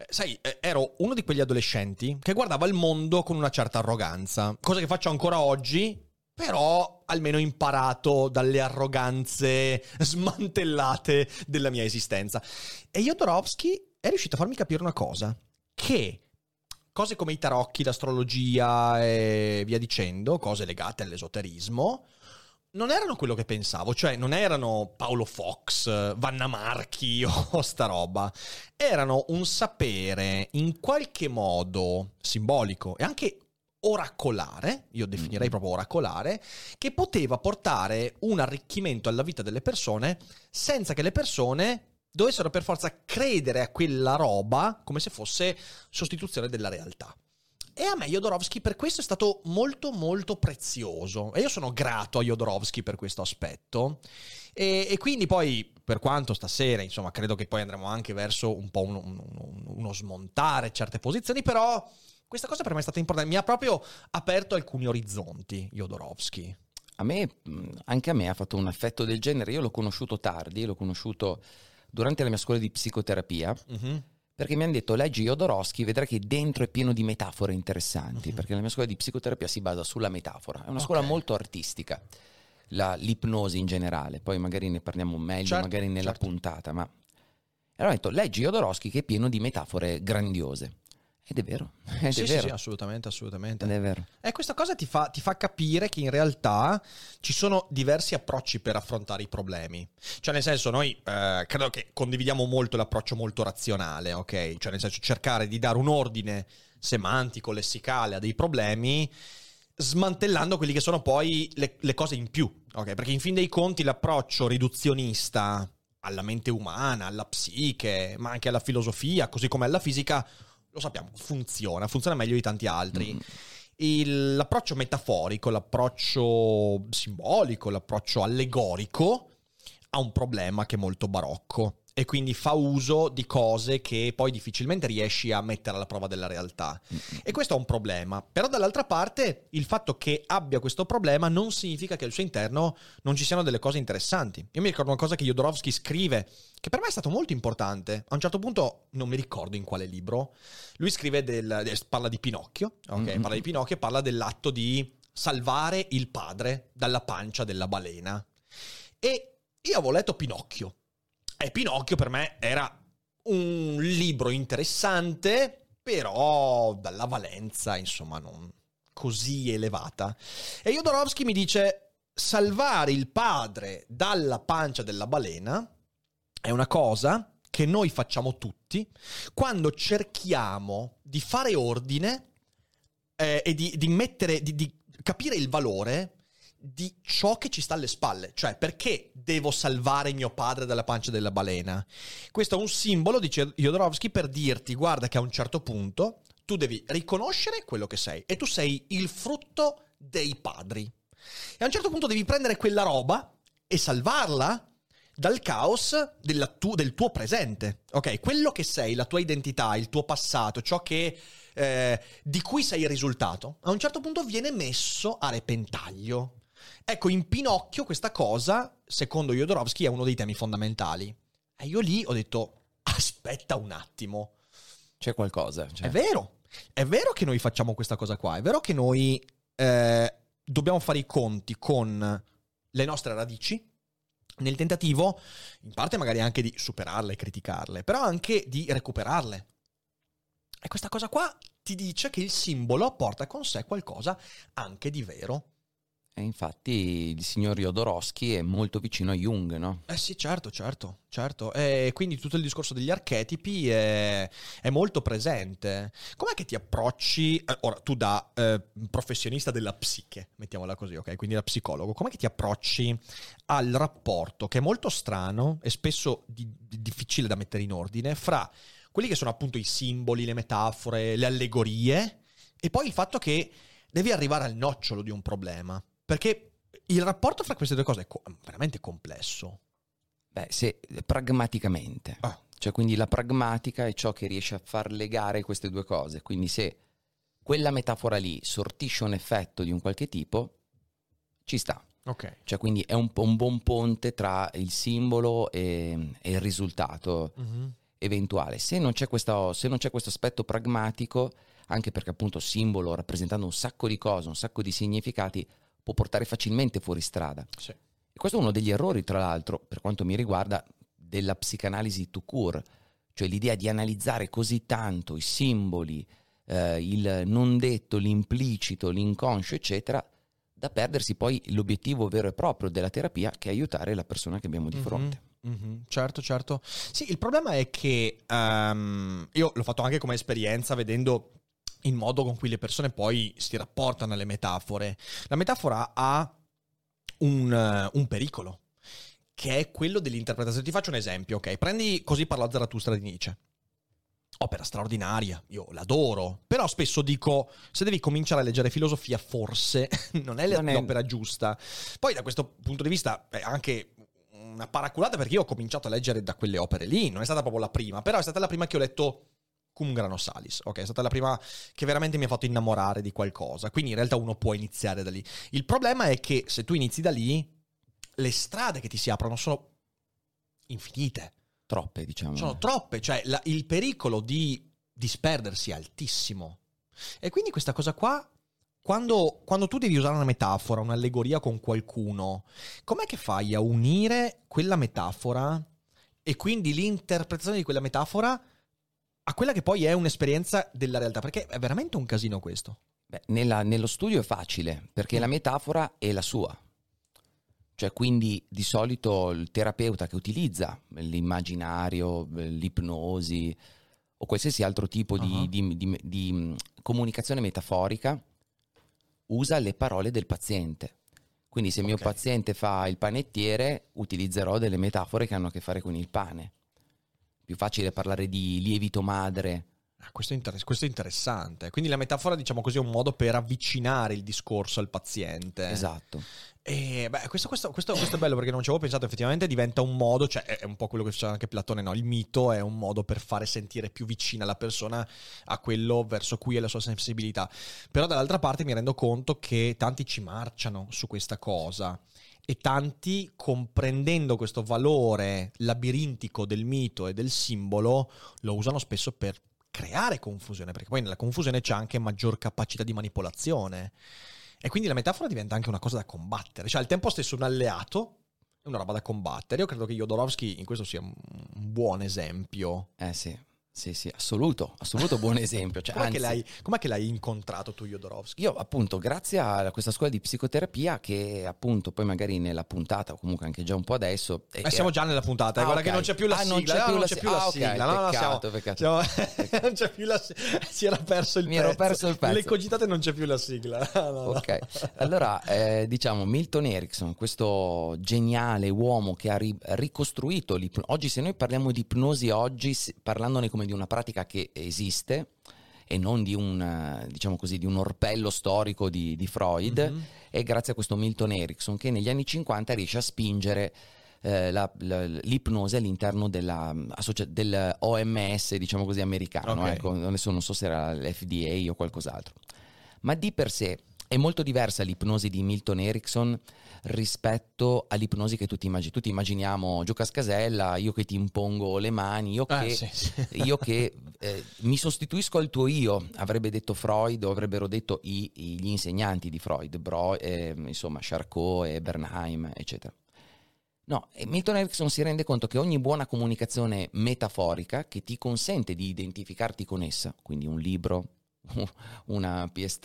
Eh, sai, eh, ero uno di quegli adolescenti che guardava il mondo con una certa arroganza, cosa che faccio ancora oggi, però almeno imparato dalle arroganze smantellate della mia esistenza. E Jodorowsky è riuscito a farmi capire una cosa, che cose come i tarocchi, l'astrologia e via dicendo, cose legate all'esoterismo, non erano quello che pensavo, cioè non erano Paolo Fox, Vanna Marchi o sta roba, erano un sapere in qualche modo simbolico e anche oracolare, io definirei mm-hmm. proprio oracolare, che poteva portare un arricchimento alla vita delle persone senza che le persone dovessero per forza credere a quella roba come se fosse sostituzione della realtà. E a me Jodorowsky per questo è stato molto molto prezioso e io sono grato a Jodorowsky per questo aspetto. E, e, quindi poi, per quanto stasera, insomma, credo che poi andremo anche verso un po' uno, uno, uno smontare certe posizioni, però questa cosa per me è stata importante, mi ha proprio aperto alcuni orizzonti Jodorowsky. A me, anche a me ha fatto un effetto del genere, io l'ho conosciuto tardi, l'ho conosciuto durante la mia scuola di psicoterapia. Mm-hmm perché mi hanno detto leggi Jodorowsky, vedrai che dentro è pieno di metafore interessanti, uh-huh. perché la mia scuola di psicoterapia si basa sulla metafora, è una okay. scuola molto artistica, la, l'ipnosi in generale, poi magari ne parliamo meglio, certo, magari nella certo. puntata, ma... Allora ho detto leggi Jodorowsky che è pieno di metafore grandiose. Ed è vero. Ed sì, è vero. sì, assolutamente, assolutamente. Ed è vero. E questa cosa ti fa, ti fa, capire che in realtà ci sono diversi approcci per affrontare i problemi. Cioè, nel senso, noi eh, credo che condividiamo molto l'approccio molto razionale, ok? Cioè, nel senso, cercare di dare un ordine semantico, lessicale a dei problemi smantellando quelli che sono poi le, le cose in più, ok? Perché in fin dei conti l'approccio riduzionista alla mente umana, alla psiche, ma anche alla filosofia, così come alla fisica, lo sappiamo, funziona, funziona meglio di tanti altri. Mm. Il, l'approccio metaforico, l'approccio simbolico, l'approccio allegorico ha un problema che è molto barocco e quindi fa uso di cose che poi difficilmente riesci a mettere alla prova della realtà. E questo è un problema. Però dall'altra parte il fatto che abbia questo problema non significa che al suo interno non ci siano delle cose interessanti. Io mi ricordo una cosa che Jodorowsky scrive, che per me è stato molto importante. A un certo punto, non mi ricordo in quale libro, lui scrive del, parla di Pinocchio, ok? Mm-hmm. Parla di Pinocchio e parla dell'atto di salvare il padre dalla pancia della balena. E io avevo letto Pinocchio e Pinocchio per me era un libro interessante, però dalla valenza, insomma, non così elevata. E Jodorowsky mi dice, salvare il padre dalla pancia della balena è una cosa che noi facciamo tutti quando cerchiamo di fare ordine eh, e di, di mettere, di, di capire il valore di ciò che ci sta alle spalle, cioè perché devo salvare mio padre dalla pancia della balena. Questo è un simbolo, dice Jodorowsky, per dirti guarda che a un certo punto tu devi riconoscere quello che sei e tu sei il frutto dei padri. E a un certo punto devi prendere quella roba e salvarla dal caos tu- del tuo presente. Ok, quello che sei, la tua identità, il tuo passato, ciò che, eh, di cui sei il risultato, a un certo punto viene messo a repentaglio. Ecco, in Pinocchio questa cosa, secondo Jodorowsky, è uno dei temi fondamentali. E io lì ho detto, aspetta un attimo. C'è qualcosa. Cioè. È vero, è vero che noi facciamo questa cosa qua, è vero che noi eh, dobbiamo fare i conti con le nostre radici, nel tentativo, in parte magari anche di superarle, criticarle, però anche di recuperarle. E questa cosa qua ti dice che il simbolo porta con sé qualcosa anche di vero. E infatti il signor Jodorowsky è molto vicino a Jung, no? Eh sì, certo, certo, certo. E quindi tutto il discorso degli archetipi è, è molto presente. Com'è che ti approcci, eh, ora tu da eh, professionista della psiche, mettiamola così, ok? Quindi da psicologo, com'è che ti approcci al rapporto, che è molto strano e spesso di, di difficile da mettere in ordine, fra quelli che sono appunto i simboli, le metafore, le allegorie, e poi il fatto che devi arrivare al nocciolo di un problema. Perché il rapporto fra queste due cose è co- veramente complesso. Beh, se pragmaticamente. Ah. Cioè, quindi la pragmatica è ciò che riesce a far legare queste due cose. Quindi se quella metafora lì sortisce un effetto di un qualche tipo, ci sta. Ok. Cioè, quindi è un, un buon ponte tra il simbolo e, e il risultato mm-hmm. eventuale. Se non, questo, se non c'è questo aspetto pragmatico, anche perché appunto simbolo rappresentando un sacco di cose, un sacco di significati, può portare facilmente fuori strada. Sì. E questo è uno degli errori, tra l'altro, per quanto mi riguarda, della psicanalisi to cure, cioè l'idea di analizzare così tanto i simboli, eh, il non detto, l'implicito, l'inconscio, eccetera, da perdersi poi l'obiettivo vero e proprio della terapia che è aiutare la persona che abbiamo di mhm, fronte. Mm-hmm, mm-hmm, certo, certo. Sì, il problema è che um, io l'ho fatto anche come esperienza vedendo il modo con cui le persone poi si rapportano alle metafore. La metafora ha un, un pericolo che è quello dell'interpretazione. Ti faccio un esempio, ok? Prendi Così parla Zarathustra di Nietzsche. Opera straordinaria, io l'adoro, però spesso dico, se devi cominciare a leggere filosofia forse non è non l'opera è... giusta. Poi da questo punto di vista è anche una paraculata perché io ho cominciato a leggere da quelle opere lì, non è stata proprio la prima, però è stata la prima che ho letto cum grano salis, ok? È stata la prima che veramente mi ha fatto innamorare di qualcosa, quindi in realtà uno può iniziare da lì. Il problema è che se tu inizi da lì le strade che ti si aprono sono infinite. Troppe, diciamo. Sono troppe, cioè la, il pericolo di disperdersi è altissimo. E quindi questa cosa qua, quando, quando tu devi usare una metafora, un'allegoria con qualcuno, com'è che fai a unire quella metafora e quindi l'interpretazione di quella metafora a quella che poi è un'esperienza della realtà? Perché è veramente un casino questo. Beh, nella, nello studio è facile, perché mm. la metafora è la sua. Cioè, quindi di solito il terapeuta che utilizza l'immaginario, l'ipnosi o qualsiasi altro tipo uh-huh. di, di, di, di mm, comunicazione metaforica usa le parole del paziente. Quindi se il okay. mio paziente fa il panettiere, utilizzerò delle metafore che hanno a che fare con il pane. Più facile parlare di lievito madre. Ah, questo, è inter- questo, è interessante. Quindi la metafora, diciamo così, è un modo per avvicinare il discorso al paziente. Esatto. E beh, questo, questo, questo, questo, è bello perché non ci avevo pensato, effettivamente diventa un modo, cioè è un po' quello che faceva anche Platone, no? Il mito è un modo per fare sentire più vicina la persona a quello verso cui è la sua sensibilità. Però dall'altra parte mi rendo conto che tanti ci marciano su questa cosa e tanti comprendendo questo valore labirintico del mito e del simbolo lo usano spesso per creare confusione, perché poi nella confusione c'è anche maggior capacità di manipolazione. E quindi la metafora diventa anche una cosa da combattere, cioè al tempo stesso un alleato è una roba da combattere. Io credo che Jodorowsky in questo sia un buon esempio. Eh sì. Sì, sì, assoluto, assoluto buon esempio. Cioè, com'è, anzi, che l'hai, com'è, che l'hai, incontrato tu, Jodorowsky? Io, appunto, grazie a questa scuola di psicoterapia, che appunto poi magari nella puntata, o comunque anche già un po' adesso. Eh, siamo già nella puntata, ah, guarda okay. che non c'è più la ah, sigla. Non c'è più, no, la, sigla. No, no, non c'è più la Si era perso il Mi pezzo. ero perso il pezzo. Nelle cogitate non c'è più la sigla. ok, allora, eh, diciamo, Milton Erickson, questo geniale uomo che ha ri- ricostruito l'ipnosi. Oggi, se noi parliamo di ipnosi oggi, parlandone come di una pratica che esiste e non di un, diciamo così, di un orpello storico di, di Freud, mm-hmm. è grazie a questo Milton Erickson che negli anni 50 riesce a spingere eh, la, la, l'ipnosi all'interno della, dell'OMS, diciamo così, americano. Okay. Ecco, adesso non so se era l'FDA o qualcos'altro. Ma di per sé è molto diversa l'ipnosi di Milton Erickson rispetto all'ipnosi che tutti immagini. Tutti immaginiamo Gio Cascasella, io che ti impongo le mani, io ah, che, sì, sì. io che eh, mi sostituisco al tuo io, avrebbe detto Freud o avrebbero detto i, gli insegnanti di Freud, Bro, eh, insomma Charcot e Bernheim, eccetera. No, Milton Erickson si rende conto che ogni buona comunicazione metaforica che ti consente di identificarti con essa, quindi un libro, una pièce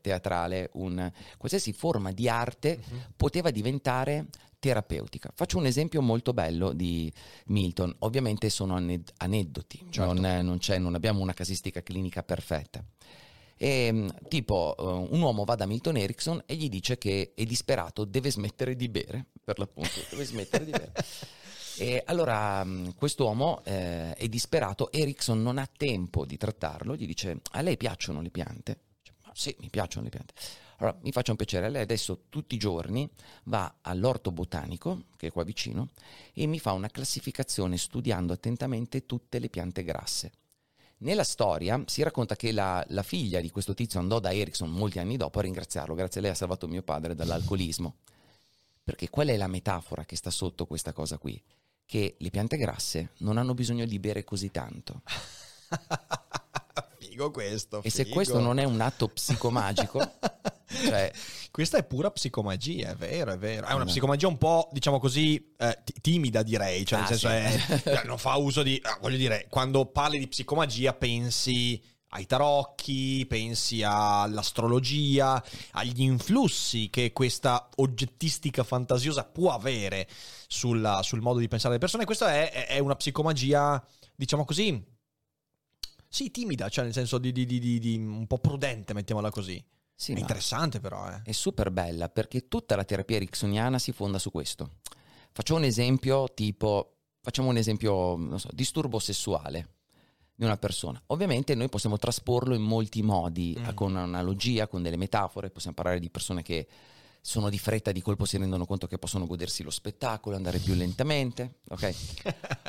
teatrale, un, qualsiasi forma di arte uh-huh. poteva diventare terapeutica. Faccio un esempio molto bello di Milton, ovviamente sono aned- aneddoti, certo. non, non, non, abbiamo una casistica clinica perfetta. E, ehm, tipo, uh, un uomo va da Milton Erickson e gli dice che è disperato, deve smettere di bere, per l'appunto, deve smettere di bere. E allora mm, quest'uomo eh, è disperato, Erickson non ha tempo di trattarlo, gli dice a lei piacciono le piante? Dice, sì, mi piacciono le piante. Allora, mi faccia un piacere, lei adesso tutti i giorni va all'orto botanico, che è qua vicino, e mi fa una classificazione studiando attentamente tutte le piante grasse. Nella storia si racconta che la, la, figlia di questo tizio andò da Erickson molti anni dopo a ringraziarlo, grazie a lei ha salvato mio padre dall'alcolismo. Perché qual è la metafora che sta sotto questa cosa qui? Che le piante grasse non hanno bisogno di bere così tanto. figo questo. E se questo non è un atto psicomagico, cioè... Questa è pura psicomagia, è vero, è vero. È una psicomagia un po', diciamo così, eh, timida direi, cioè ah, nel senso sì. è, cioè, non fa uso di... Eh, voglio dire, quando parli di psicomagia pensi ai tarocchi, pensi all'astrologia, agli influssi che questa oggettistica fantasiosa può avere sulla, sul modo di pensare delle persone. Questa è, è una psicomagia, diciamo così, sì, timida, cioè nel senso di, di, di, di un po' prudente, mettiamola così. Sì, è interessante però, eh. È super bella perché tutta la terapia ericksoniana si fonda su questo. Faccio un esempio tipo, facciamo un esempio, non so, disturbo sessuale di una persona. Ovviamente noi possiamo trasporlo in molti modi, mm. con un'analogia, con delle metafore, possiamo parlare di persone che sono di fretta di colpo si rendono conto che possono godersi lo spettacolo, andare più lentamente, ok?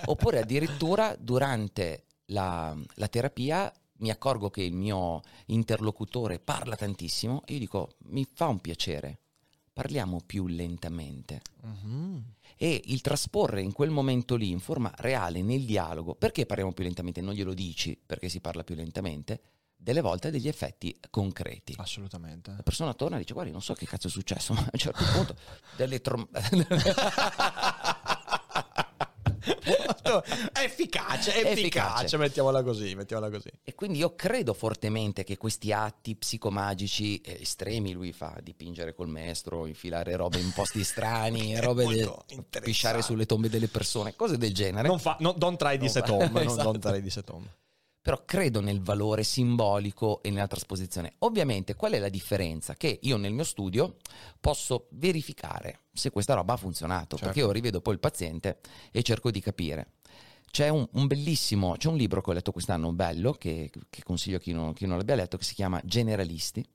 Oppure addirittura durante la, la terapia mi accorgo che il mio interlocutore parla tantissimo e io dico mi fa un piacere, parliamo più lentamente. Uh-huh. E il trasporre in quel momento lì in forma reale nel dialogo, perché parliamo più lentamente? Non glielo dici perché si parla più lentamente, delle volte degli effetti concreti. Assolutamente. La persona torna e dice guarda non so che cazzo è successo, ma a un certo punto delle trombette... efficace, efficace, efficace, mettiamola così, mettiamola così. E quindi io credo fortemente che questi atti psicomagici eh, estremi lui fa, dipingere col maestro, infilare robe in posti strani, robe de- pisciare sulle tombe delle persone, cose del genere. Non fa, no, don't try this at home, esatto. don't try this at home però credo nel valore simbolico e nella trasposizione. Ovviamente qual è la differenza? Che io nel mio studio posso verificare se questa roba ha funzionato, certo. perché io rivedo poi il paziente e cerco di capire. C'è un, un, bellissimo, c'è un libro che ho letto quest'anno bello, che, che consiglio a chi non, chi non l'abbia letto, che si chiama Generalisti,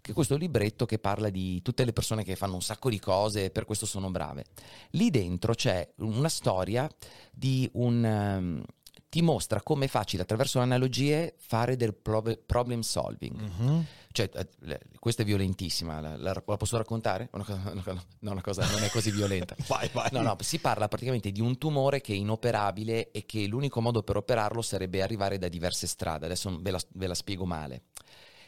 che è questo libretto che parla di tutte le persone che fanno un sacco di cose e per questo sono brave. Lì dentro c'è una storia di un... Um, ti mostra come è facile attraverso analogie fare del problem solving. Uh-huh. Cioè, eh, questa è violentissima, la, la, la posso raccontare? Una cosa, no, una cosa non è così violenta. vai, vai. No, no, si parla praticamente di un tumore che è inoperabile e che l'unico modo per operarlo sarebbe arrivare da diverse strade. Adesso ve la, ve la spiego male.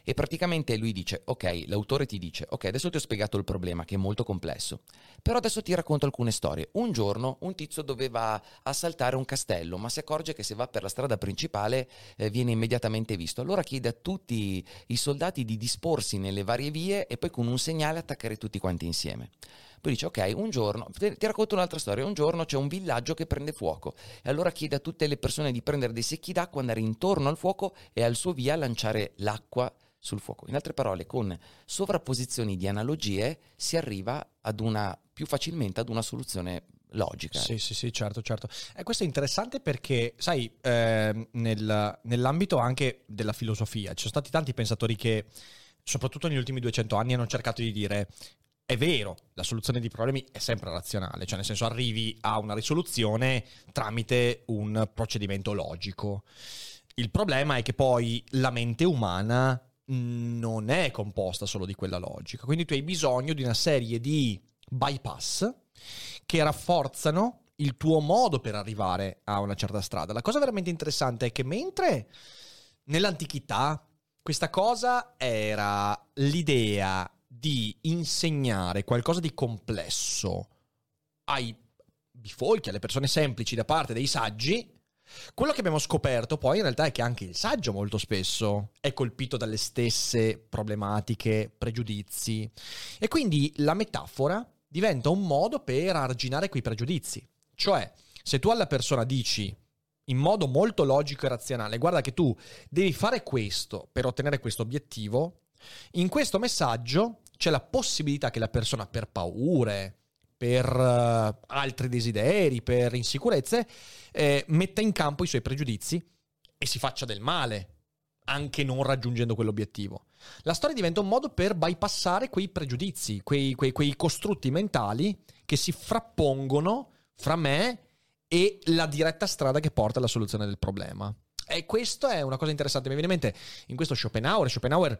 E praticamente lui dice, ok, l'autore ti dice, ok, adesso ti ho spiegato il problema che è molto complesso, però adesso ti racconto alcune storie. Un giorno un tizio doveva assaltare un castello, ma si accorge che se va per la strada principale eh, viene immediatamente visto. Allora chiede a tutti i soldati di disporsi nelle varie vie e poi con un segnale attaccare tutti quanti insieme. Poi dice, ok, un giorno, ti racconto un'altra storia, un giorno c'è un villaggio che prende fuoco e allora chiede a tutte le persone di prendere dei secchi d'acqua, andare intorno al fuoco e al suo via lanciare l'acqua sul fuoco. In altre parole, con sovrapposizioni di analogie si arriva ad una, più facilmente ad una soluzione logica. Sì, sì, sì, certo, certo. E questo è interessante perché, sai, eh, nel, nell'ambito anche della filosofia, ci sono stati tanti pensatori che, soprattutto negli ultimi 200 anni, hanno cercato di dire è vero, la soluzione di problemi è sempre razionale, cioè nel senso arrivi a una risoluzione tramite un procedimento logico. Il problema è che poi la mente umana non è composta solo di quella logica. Quindi tu hai bisogno di una serie di bypass che rafforzano il tuo modo per arrivare a una certa strada. La cosa veramente interessante è che mentre nell'antichità questa cosa era l'idea di insegnare qualcosa di complesso ai bifolchi, alle persone semplici da parte dei saggi, quello che abbiamo scoperto poi in realtà è che anche il saggio molto spesso è colpito dalle stesse problematiche, pregiudizi e quindi la metafora diventa un modo per arginare quei pregiudizi. Cioè, se tu alla persona dici in modo molto logico e razionale, guarda che tu devi fare questo per ottenere questo obiettivo, in questo messaggio c'è la possibilità che la persona per paure, per uh, altri desideri, per insicurezze, eh, metta in campo i suoi pregiudizi e si faccia del male, anche non raggiungendo quell'obiettivo. La storia diventa un modo per bypassare quei pregiudizi, quei, quei, quei costrutti mentali che si frappongono fra me e la diretta strada che porta alla soluzione del problema. E questo è una cosa interessante. Mi viene in mente in questo Schopenhauer. Schopenhauer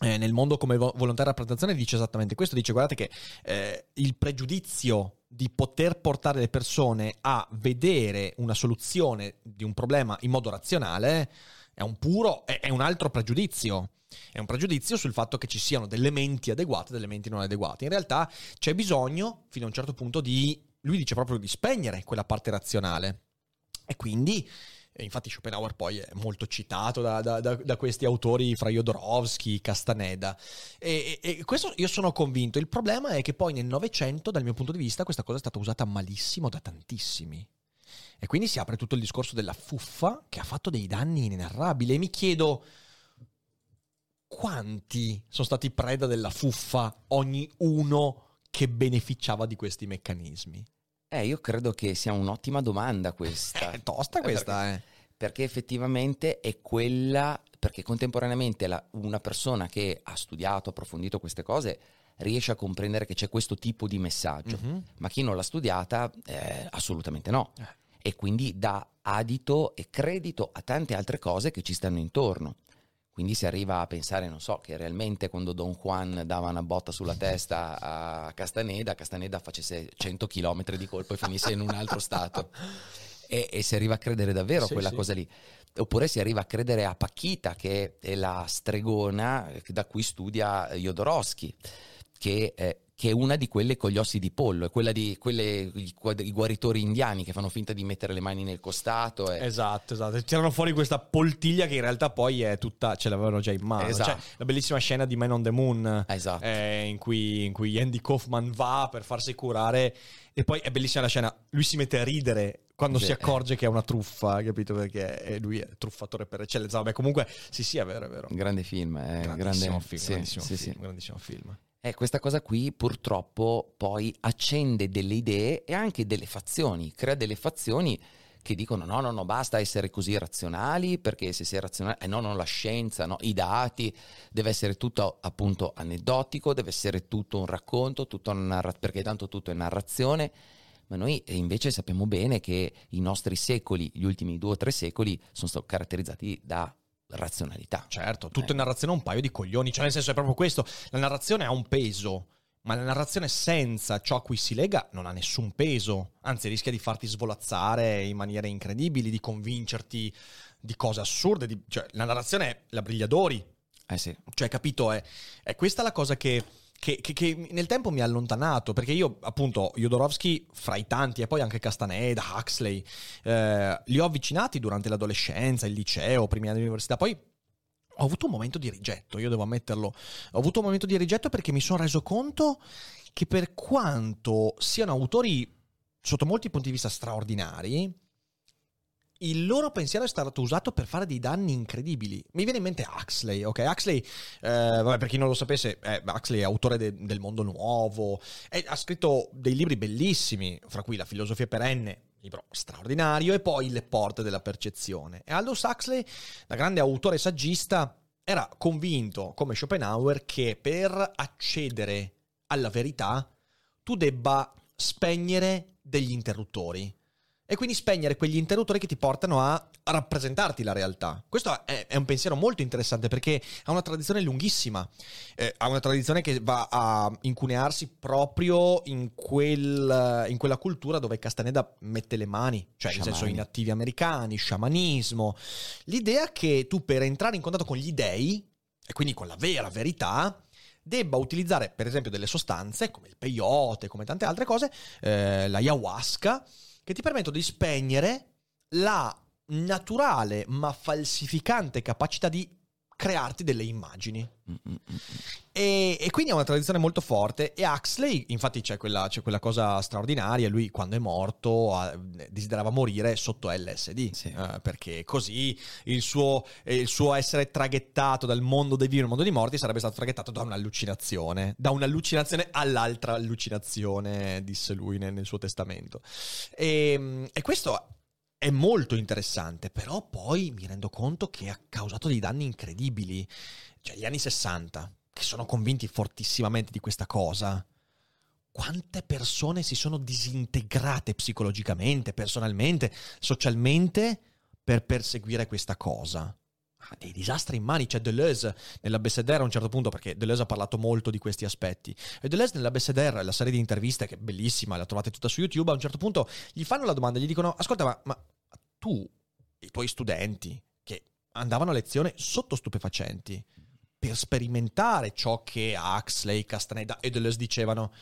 eh, nel mondo come vo- volontaria rappresentazione dice esattamente questo, dice guardate che eh, il pregiudizio di poter portare le persone a vedere una soluzione di un problema in modo razionale è un puro, è, è un altro pregiudizio. È un pregiudizio sul fatto che ci siano delle menti adeguate e delle menti non adeguate. In realtà c'è bisogno, fino a un certo punto, di, lui dice proprio di spegnere quella parte razionale. E quindi e infatti Schopenhauer poi è molto citato da, da, da, da questi autori fra Jodorowsky, Castaneda. E, e, e, questo io sono convinto. Il problema è che poi nel Novecento, dal mio punto di vista, questa cosa è stata usata malissimo da tantissimi. E quindi si apre tutto il discorso della fuffa che ha fatto dei danni inenarrabili. E mi chiedo quanti sono stati preda della fuffa ogni uno che beneficiava di questi meccanismi. Eh, io credo che sia un'ottima domanda questa. È tosta questa, perché, eh. Perché effettivamente è quella, perché contemporaneamente la, una persona che ha studiato, approfondito queste cose, riesce a comprendere che c'è questo tipo di messaggio, mm-hmm. ma chi non l'ha studiata, eh, assolutamente no. Eh. E quindi dà adito e credito a tante altre cose che ci stanno intorno. Quindi si arriva a pensare, non so, che realmente quando Don Juan dava una botta sulla testa a Castaneda, Castaneda facesse 100 km di colpo e finisse in un altro stato. E, e, si arriva a credere davvero a quella sì. cosa lì. Oppure si arriva a credere a Pachita, che è la stregona da cui studia Jodorowsky, che eh, che è una di quelle con gli ossi di pollo, è quella di quelle, i, guaritori indiani che fanno finta di mettere le mani nel costato. E... Esatto, esatto. Tirano fuori questa poltiglia che in realtà poi è tutta, ce l'avevano già in mano. Esatto. Cioè, la bellissima scena di Man on the Moon, esatto. eh, in, cui, in cui Andy Kaufman va per farsi curare. E poi è bellissima la scena, lui si mette a ridere quando sì. si accorge che è una truffa, capito? Perché lui è truffatore per eccellenza. Vabbè, comunque, sì, sì, è vero, è vero. Grande film, è grandissimo grande... film, sì, grandissimo, sì, film, grandissimo film. E questa cosa qui purtroppo poi accende delle idee e anche delle fazioni, crea delle fazioni che dicono no, no, no, basta essere così razionali perché se sei razionale, eh no, no, la scienza, no, i dati, deve essere tutto appunto aneddotico, deve essere tutto un racconto, tutto un narra- perché tanto tutto è narrazione. Ma noi invece sappiamo bene che i nostri secoli, gli ultimi due o tre secoli, sono stati caratterizzati da razionalità. Certo, tutto eh. in narrazione è un paio di coglioni, cioè nel senso è proprio questo, la narrazione ha un peso, ma la narrazione senza ciò a cui si lega non ha nessun peso, anzi rischia di farti svolazzare in maniere incredibili, di convincerti di cose assurde, di, cioè la narrazione è la Brigliadori. Eh sì. Cioè, capito, è, è questa la cosa che che, che, che, nel tempo mi ha allontanato, perché io appunto Jodorowsky fra i tanti e poi anche Castaneda, Huxley, eh, li ho avvicinati durante l'adolescenza, il liceo, primi anni di università, poi ho avuto un momento di rigetto, io devo ammetterlo, ho avuto un momento di rigetto perché mi sono reso conto che per quanto siano autori sotto molti punti di vista straordinari, il loro pensiero è stato usato per fare dei danni incredibili. Mi viene in mente Huxley, ok? Huxley, eh, vabbè, per chi non lo sapesse, eh, Huxley è autore de- del Mondo Nuovo, e ha scritto dei libri bellissimi, fra cui La filosofia perenne, libro straordinario, e poi Le porte della percezione. E Aldous Huxley, da grande autore saggista, era convinto, come Schopenhauer, che per accedere alla verità tu debba spegnere degli interruttori e quindi spegnere quegli interruttori che ti portano a rappresentarti la realtà. Questo è, è un pensiero molto interessante perché ha una tradizione lunghissima, eh, ha una tradizione che va a incunearsi proprio in, quel, in, quella cultura dove Castaneda mette le mani, cioè Sciamani. nel senso i nativi americani, sciamanismo. L'idea che tu per entrare in contatto con gli dei, e quindi con la vera verità, debba utilizzare per esempio delle sostanze come il peyote, come tante altre cose, eh, la ayahuasca, che ti permettono di spegnere la naturale ma falsificante capacità di crearti delle immagini. E, e, quindi è una tradizione molto forte. E Huxley, infatti, c'è quella, c'è quella cosa straordinaria. Lui, quando è morto, ha, desiderava morire sotto LSD. Sì. Eh, perché così il suo, il suo, essere traghettato dal mondo dei vivi al mondo dei morti sarebbe stato traghettato da un'allucinazione. Da un'allucinazione all'altra allucinazione, disse lui nel, nel suo testamento. E, e questo è molto interessante, però poi mi rendo conto che ha causato dei danni incredibili. Cioè, gli anni 60, che sono convinti fortissimamente di questa cosa, quante persone si sono disintegrate psicologicamente, personalmente, socialmente per perseguire questa cosa? Ah, dei disastri in mani. C'è Deleuze nell'Abecedere a un certo punto, perché Deleuze ha parlato molto di questi aspetti. E Deleuze nell'Abecedere, la serie di interviste, che è bellissima, la trovate tutta su YouTube, a un certo punto gli fanno la domanda, gli dicono, ascolta, ma, ma tu, i tuoi studenti, che andavano a lezione sotto stupefacenti, per sperimentare ciò che Huxley, Castaneda e Deleuze dicevano,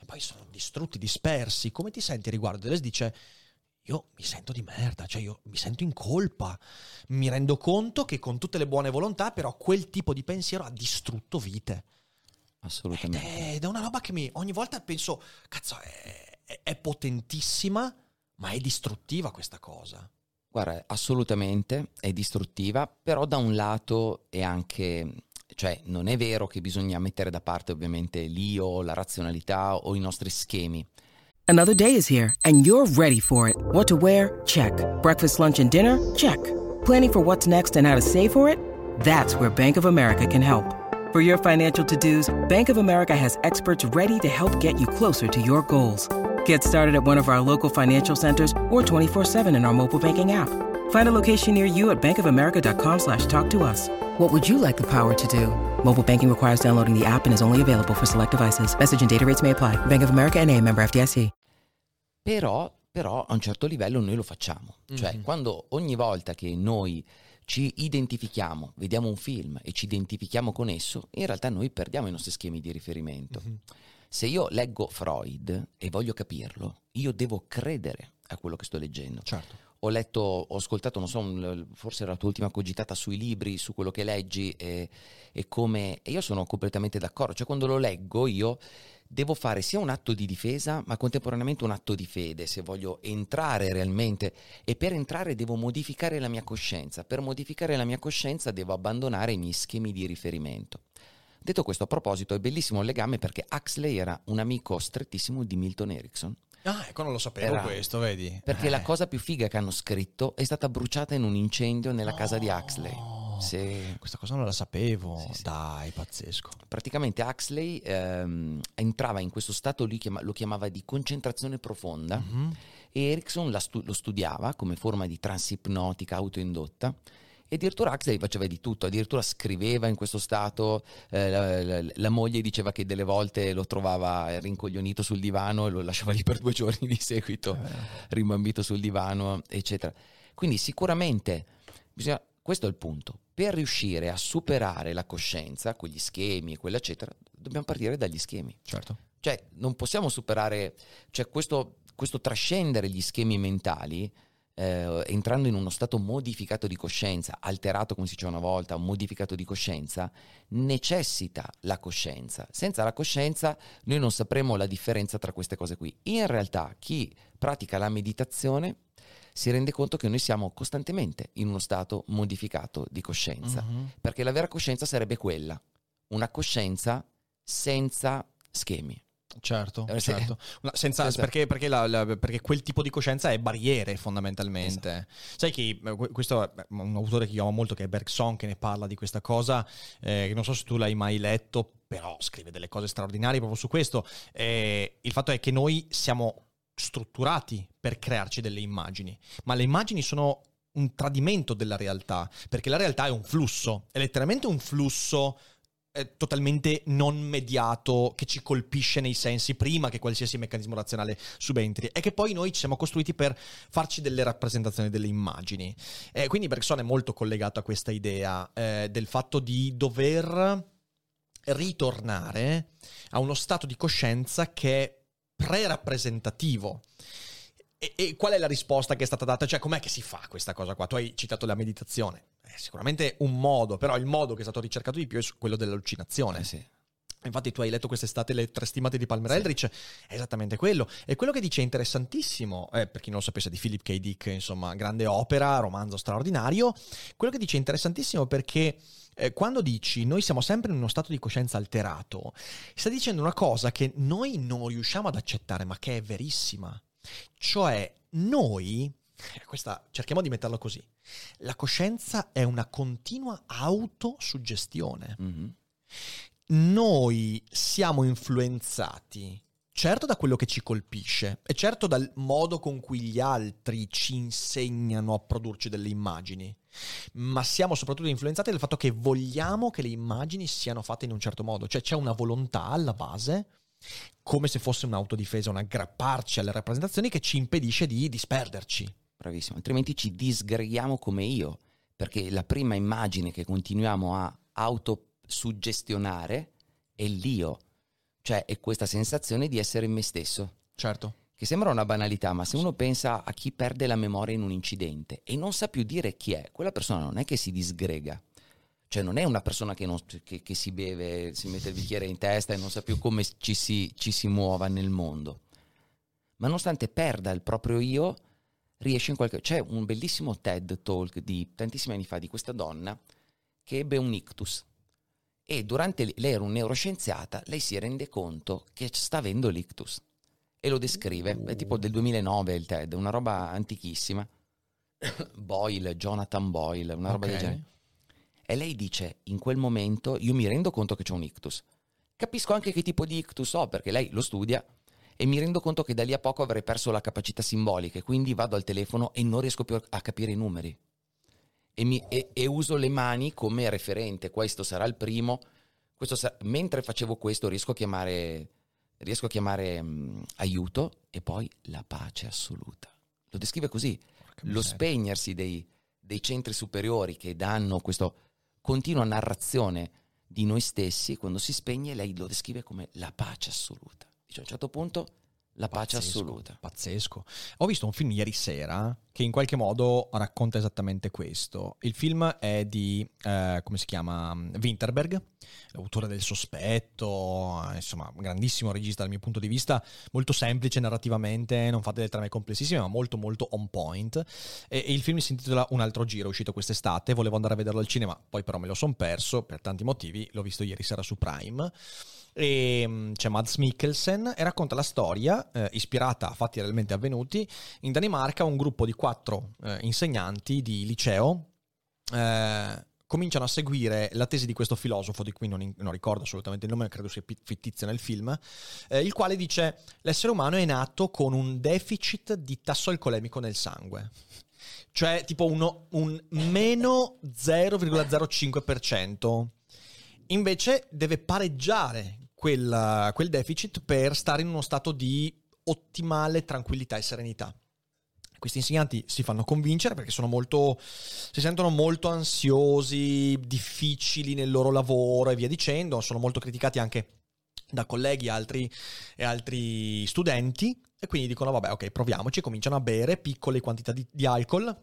e poi sono distrutti, dispersi, come ti senti riguardo? Deleuze dice io mi sento di merda, cioè io mi sento in colpa. Mi rendo conto che con tutte le buone volontà, però quel tipo di pensiero ha distrutto vite. Assolutamente. Ed è, una roba che mi ogni volta penso, cazzo, è, è, è potentissima, ma è distruttiva questa cosa. Guarda, assolutamente è distruttiva, però da un lato è anche cioè non è vero che bisogna mettere da parte ovviamente l'io, la razionalità o i nostri schemi. Another day is here and you're ready for it. What to wear? Check. Breakfast, lunch and dinner? Check. Planning for what's next and how to save for it? That's where Bank of America can help. For your financial to-dos, Bank of America has experts ready to help get you closer to your goals. Get started at one of our local financial centers or 24-7 in our mobile banking app. Find a location near you at bankofamerica.com slash talk to us. What would you like the power to do? Mobile banking requires downloading the app and is only available for select devices. Message and data rates may apply. Bank of America NA, member FDIC. Però, però a un certo livello noi lo facciamo. Mm-hmm. Cioè, quando ogni volta che noi ci identifichiamo, vediamo un film e ci identifichiamo con esso, in realtà noi perdiamo i nostri schemi di riferimento. Mm-hmm. Se io leggo Freud e voglio capirlo, io devo credere a quello che sto leggendo. Certo. Ho letto, ho ascoltato, non so, forse era la tua ultima cogitata sui libri, su quello che leggi e, e come... E io sono completamente d'accordo. Cioè quando lo leggo io devo fare sia un atto di difesa, ma contemporaneamente un atto di fede, se voglio entrare realmente. E per entrare devo modificare la mia coscienza. Per modificare la mia coscienza devo abbandonare i miei schemi di riferimento. Detto questo, a proposito, è bellissimo il legame perché Huxley era un amico strettissimo di Milton Erickson. Ah, ecco, non lo sapevo era, questo, vedi? Perché eh. la cosa più figa che hanno scritto è stata bruciata in un incendio nella oh. casa di Huxley. Sì. Questa cosa non la sapevo. Sì, sì. Dai, pazzesco. Praticamente Huxley ehm, entrava in questo stato, lui chiama, lo chiamava di concentrazione profonda mm-hmm. e Erickson stu- lo studiava come forma di transipnotica autoindotta e addirittura Huxley faceva di tutto, addirittura scriveva in questo stato, eh, la, la, la, moglie diceva che delle volte lo trovava rincoglionito sul divano e lo lasciava lì per due giorni di seguito, eh. rimbambito sul divano, eccetera. Quindi sicuramente bisogna, questo è il punto, per riuscire a superare la coscienza, quegli schemi, quella eccetera, dobbiamo partire dagli schemi. Certo. Cioè non possiamo superare, cioè questo, questo trascendere gli schemi mentali eh, entrando in uno stato modificato di coscienza, alterato come si diceva una volta, modificato di coscienza, necessita la coscienza. Senza la coscienza noi non sapremo la differenza tra queste cose qui. In realtà chi pratica la meditazione si rende conto che noi siamo costantemente in uno stato modificato di coscienza, mm-hmm. perché la vera coscienza sarebbe quella, una coscienza senza schemi. Certo, eh, certo. Senza, senza... Perché, perché, la, la, perché, quel tipo di coscienza è barriere fondamentalmente. Esatto. Sai che eh, questo è un autore che io amo molto che è Bergson che ne parla di questa cosa, eh, non so se tu l'hai mai letto, però scrive delle cose straordinarie proprio su questo. Eh, il fatto è che noi siamo strutturati per crearci delle immagini, ma le immagini sono un tradimento della realtà, perché la realtà è un flusso, è letteralmente un flusso totalmente non mediato che ci colpisce nei sensi prima che qualsiasi meccanismo razionale subentri e che poi noi ci siamo costruiti per farci delle rappresentazioni, delle immagini. Eh, quindi Bergson è molto collegato a questa idea eh, del fatto di dover ritornare a uno stato di coscienza che è pre-rappresentativo E, e, qual è la risposta che è stata data? Cioè, com'è che si fa questa cosa qua? Tu hai citato la meditazione. È sicuramente un modo, però il modo che è stato ricercato di più è quello dell'allucinazione. Eh sì. Infatti tu hai letto quest'estate le tre stimate di Palmer sì. Eldritch, è esattamente quello. E quello che dice è interessantissimo, eh, per chi non lo sapesse, di Philip K. Dick, insomma, grande opera, romanzo straordinario, quello che dice è interessantissimo perché eh, quando dici noi siamo sempre in uno stato di coscienza alterato, sta dicendo una cosa che noi non riusciamo ad accettare, ma che è verissima. Cioè, noi, eh, questa, cerchiamo di metterlo così, la coscienza è una continua autosuggestione. Mm-hmm noi siamo influenzati certo da quello che ci colpisce e certo dal modo con cui gli altri ci insegnano a produrci delle immagini, ma siamo soprattutto influenzati dal fatto che vogliamo che le immagini siano fatte in un certo modo, cioè c'è una volontà alla base, come se fosse un'autodifesa, un aggrapparci alle rappresentazioni che ci impedisce di disperderci. Bravissimo, altrimenti ci disgreghiamo come io, perché la prima immagine che continuiamo a autosuggestionare è l'io cioè è questa sensazione di essere me stesso. Certo. Che sembra una banalità, ma se uno pensa a chi perde la memoria in un incidente e non sa più dire chi è, quella persona non è che si disgrega. Cioè non è una persona che, non, che, che si beve, si mette il bicchiere in testa e non sa più come ci si, ci si muova nel mondo. Ma nonostante perda il proprio io, riesce in qualche... C'è un bellissimo TED Talk di tantissimi anni fa di questa donna che ebbe un ictus e durante lei era un neuroscienziata, lei si rende conto che sta avendo l'ictus e lo descrive, è tipo del 2009 il TED, una roba antichissima. Boyle, Jonathan Boyle, una roba okay. del genere. E lei dice, in quel momento io mi rendo conto che c'è un ictus. Capisco anche che tipo di ictus ho, perché lei lo studia e mi rendo conto che da lì a poco avrei perso la capacità simbolica, quindi vado al telefono e non riesco più a capire i numeri e, mi, e, e, uso le mani come referente. Questo sarà il primo. Sa- mentre facevo questo riesco a chiamare, riesco a chiamare um, aiuto e poi la pace assoluta. Lo descrive così. Lo spegnersi dei, dei centri superiori che danno questa continua narrazione di noi stessi, quando si spegne lei lo descrive come la pace assoluta. Dice a un certo punto la pace pazzesco, assoluta. Pazzesco. Ho visto un film ieri sera che in qualche modo racconta esattamente questo. Il film è di, eh, come si chiama, Winterberg, l'autore del sospetto, insomma, grandissimo regista dal mio punto di vista, molto semplice narrativamente, non fa delle trame complessissime, ma molto molto on point. E, e il film si intitola Un altro giro, è uscito quest'estate, volevo andare a vederlo al cinema, poi però me lo sono perso per tanti motivi, l'ho visto ieri sera su Prime. E mm, c'è Mads Mikkelsen e racconta la storia, eh, ispirata a fatti realmente avvenuti, in Danimarca un gruppo di quattro eh, insegnanti di liceo eh, cominciano a seguire la tesi di questo filosofo, di cui non, non ricordo assolutamente il nome, credo sia fittizio nel film, eh, il quale dice l'essere umano è nato con un deficit di tasso alcolemico nel sangue. Cioè tipo uno, un meno 0,05%. Invece deve pareggiare quel, quel deficit per stare in uno stato di ottimale tranquillità e serenità. Questi insegnanti si fanno convincere perché sono molto, si sentono molto ansiosi, difficili nel loro lavoro e via dicendo, sono molto criticati anche da colleghi altri, e altri studenti e quindi dicono vabbè ok proviamoci, cominciano a bere piccole quantità di, di alcol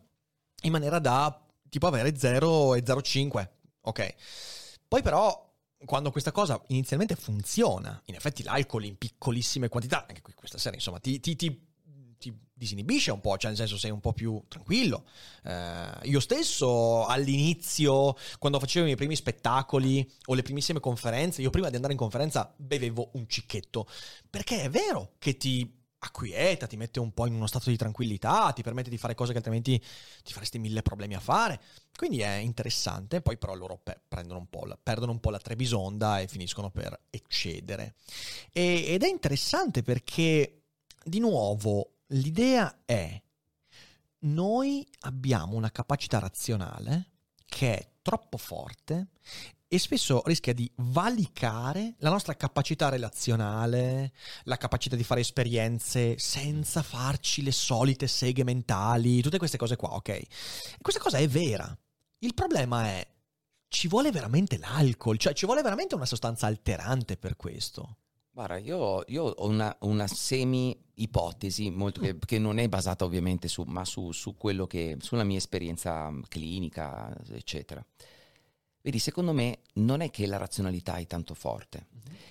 in maniera da tipo avere 0 e 0,5 ok poi però quando questa cosa inizialmente funziona, in effetti l'alcol in piccolissime quantità, anche qui questa sera, insomma, ti, ti, ti, ti disinibisce un po', cioè nel senso sei un po' più tranquillo. Eh, io stesso all'inizio, quando facevo i miei primi spettacoli o le primissime conferenze, io prima di andare in conferenza bevevo un cicchetto, perché è vero che ti acquieta, ti mette un po' in uno stato di tranquillità, ti permette di fare cose che altrimenti ti faresti mille problemi a fare. Quindi è interessante, poi però loro pe- un la, perdono un po' la trebisonda e finiscono per eccedere. E, ed è interessante perché, di nuovo, l'idea è, noi abbiamo una capacità razionale che è troppo forte e spesso rischia di valicare la nostra capacità relazionale, la capacità di fare esperienze senza farci le solite seghe mentali, tutte queste cose qua, ok? Questa cosa è vera. Il problema è, ci vuole veramente l'alcol, cioè ci vuole veramente una sostanza alterante per questo. Guarda, io, io ho una, una semi-ipotesi, che, che non è basata ovviamente su, ma su, su che, sulla mia esperienza clinica, eccetera. Vedi, secondo me non è che la razionalità è tanto forte,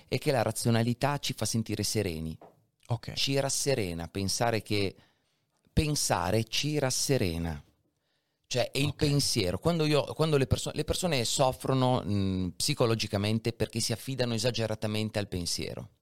è che la razionalità ci fa sentire sereni, Ok. ci rasserena, pensare che pensare ci rasserena. Cioè è il Ok. pensiero. Quando, io, quando le, perso- le persone soffrono mh, psicologicamente perché si affidano esageratamente al pensiero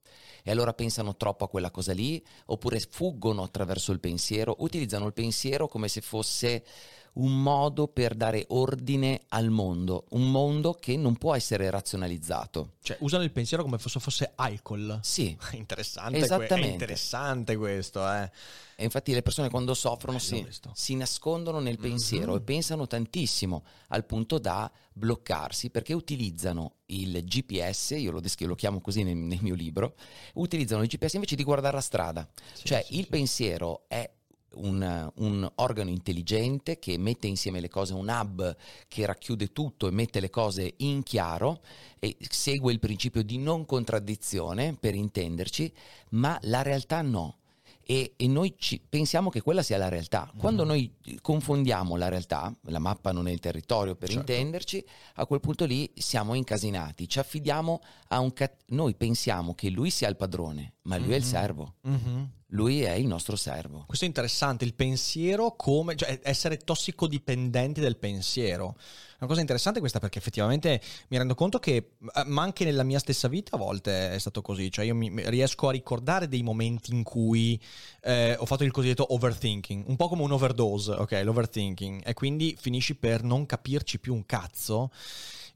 e allora pensano troppo a quella cosa lì, oppure fuggono attraverso il pensiero, utilizzano il pensiero come se fosse un modo per dare ordine al mondo, un mondo che non può essere razionalizzato. Cioè, usano il pensiero come se fosse alcol. Sì, Interessante, que- è Esattamente. interessante questo, eh. E infatti le persone quando soffrono Bello si, si nascondono nel pensiero Mhm. e pensano tantissimo al punto da bloccarsi perché utilizzano il GPS, io lo, descri- lo chiamo così nel, nel mio libro, utilizzano il GPS invece di guardare la strada. Sì, cioè sì, il sì. pensiero è un, un organo intelligente che mette insieme le cose, un hub che racchiude tutto e mette le cose in chiaro e segue il principio di non contraddizione per intenderci, ma la realtà no. E, e noi ci pensiamo che quella sia la realtà. Quando Mhm. noi confondiamo la realtà, la mappa non è il territorio per Certo. intenderci, a quel punto lì siamo incasinati, ci affidiamo a un... cat- noi pensiamo che lui sia il padrone, ma lui è il Mhm. servo, Mhm. Lui è il nostro servo. Questo è interessante, il pensiero come, cioè essere tossicodipendenti del pensiero. Una cosa interessante questa perché effettivamente mi rendo conto che, eh, ma anche nella mia stessa vita a volte è stato così, cioè io mi, riesco a ricordare dei momenti in cui eh, ho fatto il cosiddetto overthinking, un po' come un overdose, ok, l'overthinking, e quindi finisci per non capirci più un cazzo,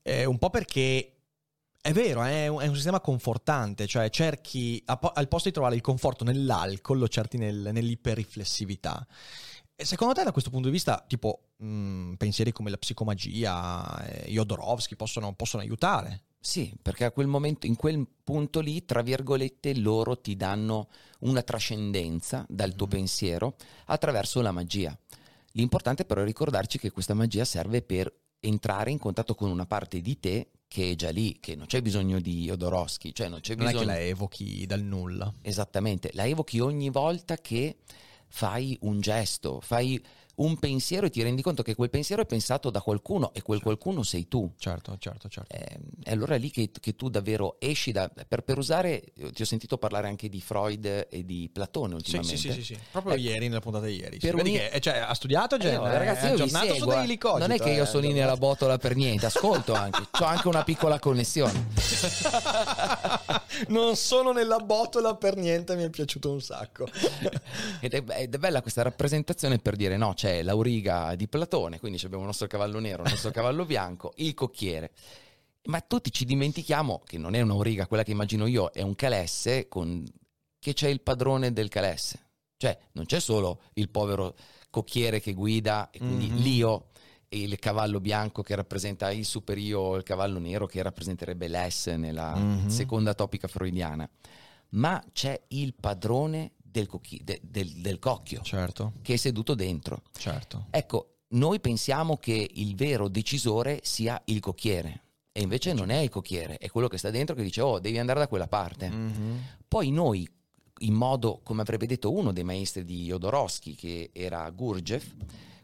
eh, un po' perché è vero, è un, è un sistema confortante, cioè cerchi, al posto di trovare il conforto nell'alcol, lo cerchi nel- nell'iperriflessività. E secondo te da questo punto di vista, tipo, mh, pensieri come la psicomagia, eh, Jodorowsky possono, possono aiutare? Sì, perché a quel momento, in quel punto lì, tra virgolette, loro ti danno una trascendenza dal tuo Mhm. pensiero attraverso la magia. L'importante però è ricordarci che questa magia serve per entrare in contatto con una parte di te che è già lì, che non c'è bisogno di Jodorowsky, cioè non c'è Non è bisogno... che la evochi dal nulla. Esattamente, la evochi ogni volta che fai un gesto, fai un pensiero e ti rendi conto che quel pensiero è pensato da qualcuno e quel qualcuno sei tu. Certo, certo, certo. Eh, È allora lì che, che tu davvero esci da... Per, per usare, ti ho sentito parlare anche di Freud e di Platone ultimamente. sì, sì, sì, sì. Proprio Ecco. ieri, nella puntata di ieri. Per uni- che, eh, cioè, ha studiato, Eh, Gen, no, è ragazzi, vi aggiornato su eh. Daily Cogito, non è che io eh, sono lì nella botola per niente, ascolto anche, ho anche una piccola connessione. non sono nella botola per niente, mi è piaciuto un sacco. Ed è, ed è bella questa rappresentazione per dire no, c'è l'auriga di Platone, quindi abbiamo il nostro cavallo nero, il nostro cavallo bianco, il cocchiere. Ma tutti ci dimentichiamo che non è un'auriga, quella che immagino io, è un calesse con... che c'è il padrone del calesse. Cioè, non c'è solo il povero cocchiere che guida e quindi Mhm. l'io e il cavallo bianco che rappresenta il superio, il cavallo nero che rappresenterebbe l'ess nella Mhm. seconda topica freudiana. Ma c'è il padrone del, cocchi- de- del- del cocchio Certo, che è seduto dentro. certo. Ecco, noi pensiamo che il vero decisore sia il cocchiere. E invece non è il cocchiere, è quello che sta dentro che dice, oh, devi andare da quella parte. Mhm. Poi noi, in modo, come avrebbe detto uno dei maestri di Jodorowsky, che era Gurdjieff,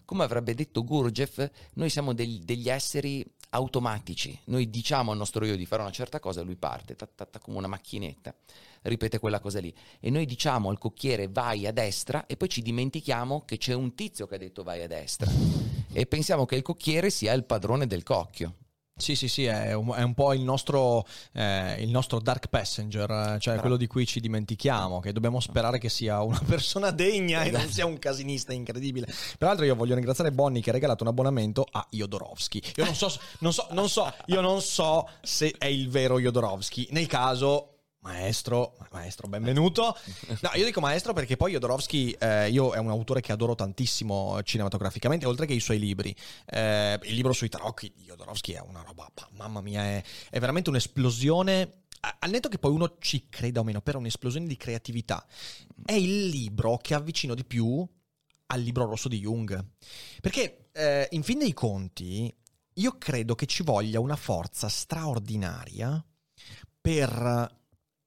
come avrebbe detto Gurdjieff, noi siamo degli, degli esseri automatici. Noi diciamo al nostro io di fare una certa cosa e lui parte, ta, ta, ta, come una macchinetta, ripete quella cosa lì. E noi diciamo al cocchiere vai a destra e poi ci dimentichiamo che c'è un tizio che ha detto vai a destra. E pensiamo che il cocchiere sia il padrone del cocchio. Sì, sì, sì, è un, è un po' il nostro, eh, il nostro dark passenger, cioè quello di cui ci dimentichiamo, che dobbiamo sperare che sia una persona degna e non Esatto. sia un casinista incredibile. Peraltro io voglio ringraziare Bonnie che ha regalato un abbonamento a Jodorowsky. Io non so, non so, non so, io non so se è il vero Jodorowsky. Nel caso... Maestro, maestro, benvenuto. No, io dico maestro perché poi Jodorowsky, eh, io è un autore che adoro tantissimo cinematograficamente, oltre che i suoi libri. Eh, il libro sui tarocchi di Jodorowsky è una roba, mamma mia, è, è veramente un'esplosione. Al netto che poi uno ci creda o meno, però un'esplosione di creatività. È il libro che avvicino di più al libro rosso di Jung. Perché eh, in fin dei conti, io credo che ci voglia una forza straordinaria per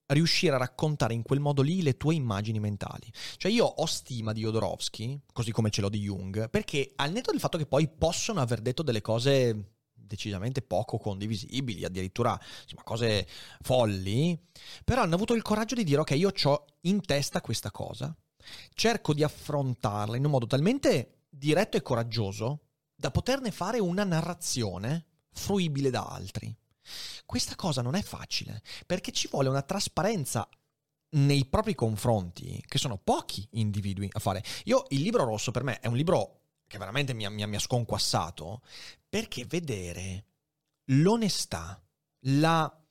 riuscire a raccontare in quel modo lì le tue immagini mentali. Cioè io ho stima di Jodorowsky, così come ce l'ho di Jung, perché al netto del fatto che poi possono aver detto delle cose decisamente poco condivisibili, addirittura insomma, cose folli, però hanno avuto il coraggio di dire ok, io ho in testa questa cosa, cerco di affrontarla in un modo talmente diretto e coraggioso da poterne fare una narrazione fruibile da altri. Questa cosa non è facile, perché ci vuole una trasparenza nei propri confronti, che sono pochi individui a fare. Io il libro rosso per me è un libro che veramente mi ha, mi ha, mi ha sconquassato, perché vedere l'onestà, la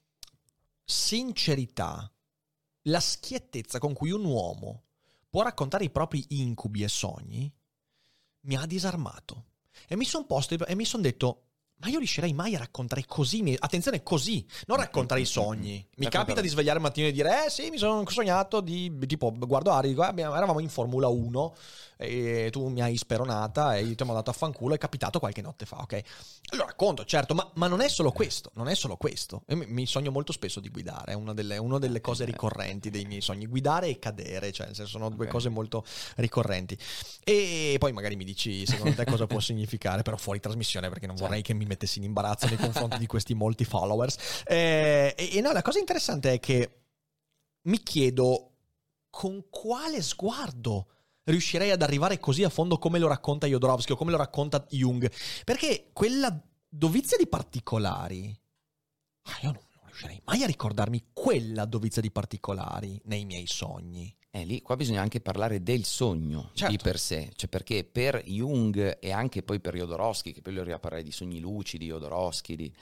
sincerità, la schiettezza con cui un uomo può raccontare i propri incubi e sogni, mi ha disarmato. E mi sono posto e mi sono detto, ma io riuscirei mai a raccontare così? Attenzione, così, non raccontare i sogni. Mi capita di svegliare il mattino e dire, eh sì, mi sono sognato di, tipo, guardo Ari, dico, ah, eravamo in Formula 1 e tu mi hai speronata e io ti ho mandato a fanculo, è capitato qualche notte fa, ok? Lo racconto, certo, ma, ma non è solo questo, non è solo questo. Mi, mi sogno molto spesso di guidare, è una delle, una delle cose ricorrenti dei miei sogni, guidare e cadere, cioè nel senso sono due cose molto ricorrenti. E poi magari mi dici secondo te cosa può significare, però fuori trasmissione perché non vorrei che mi mettessi in imbarazzo nei confronti di questi molti followers. Eh, e, e no, la cosa interessante è che mi chiedo con quale sguardo riuscirei ad arrivare così a fondo come lo racconta Jodorowsky o come lo racconta Jung. Perché quella dovizia di particolari, ah, io non, non riuscirei mai a ricordarmi quella dovizia di particolari nei miei sogni. Eh, lì qua bisogna anche parlare del sogno certo. di per sé, cioè perché per Jung e anche poi per Jodorowsky, che poi lui arriva a parlare di sogni lucidi, Jodorowsky, di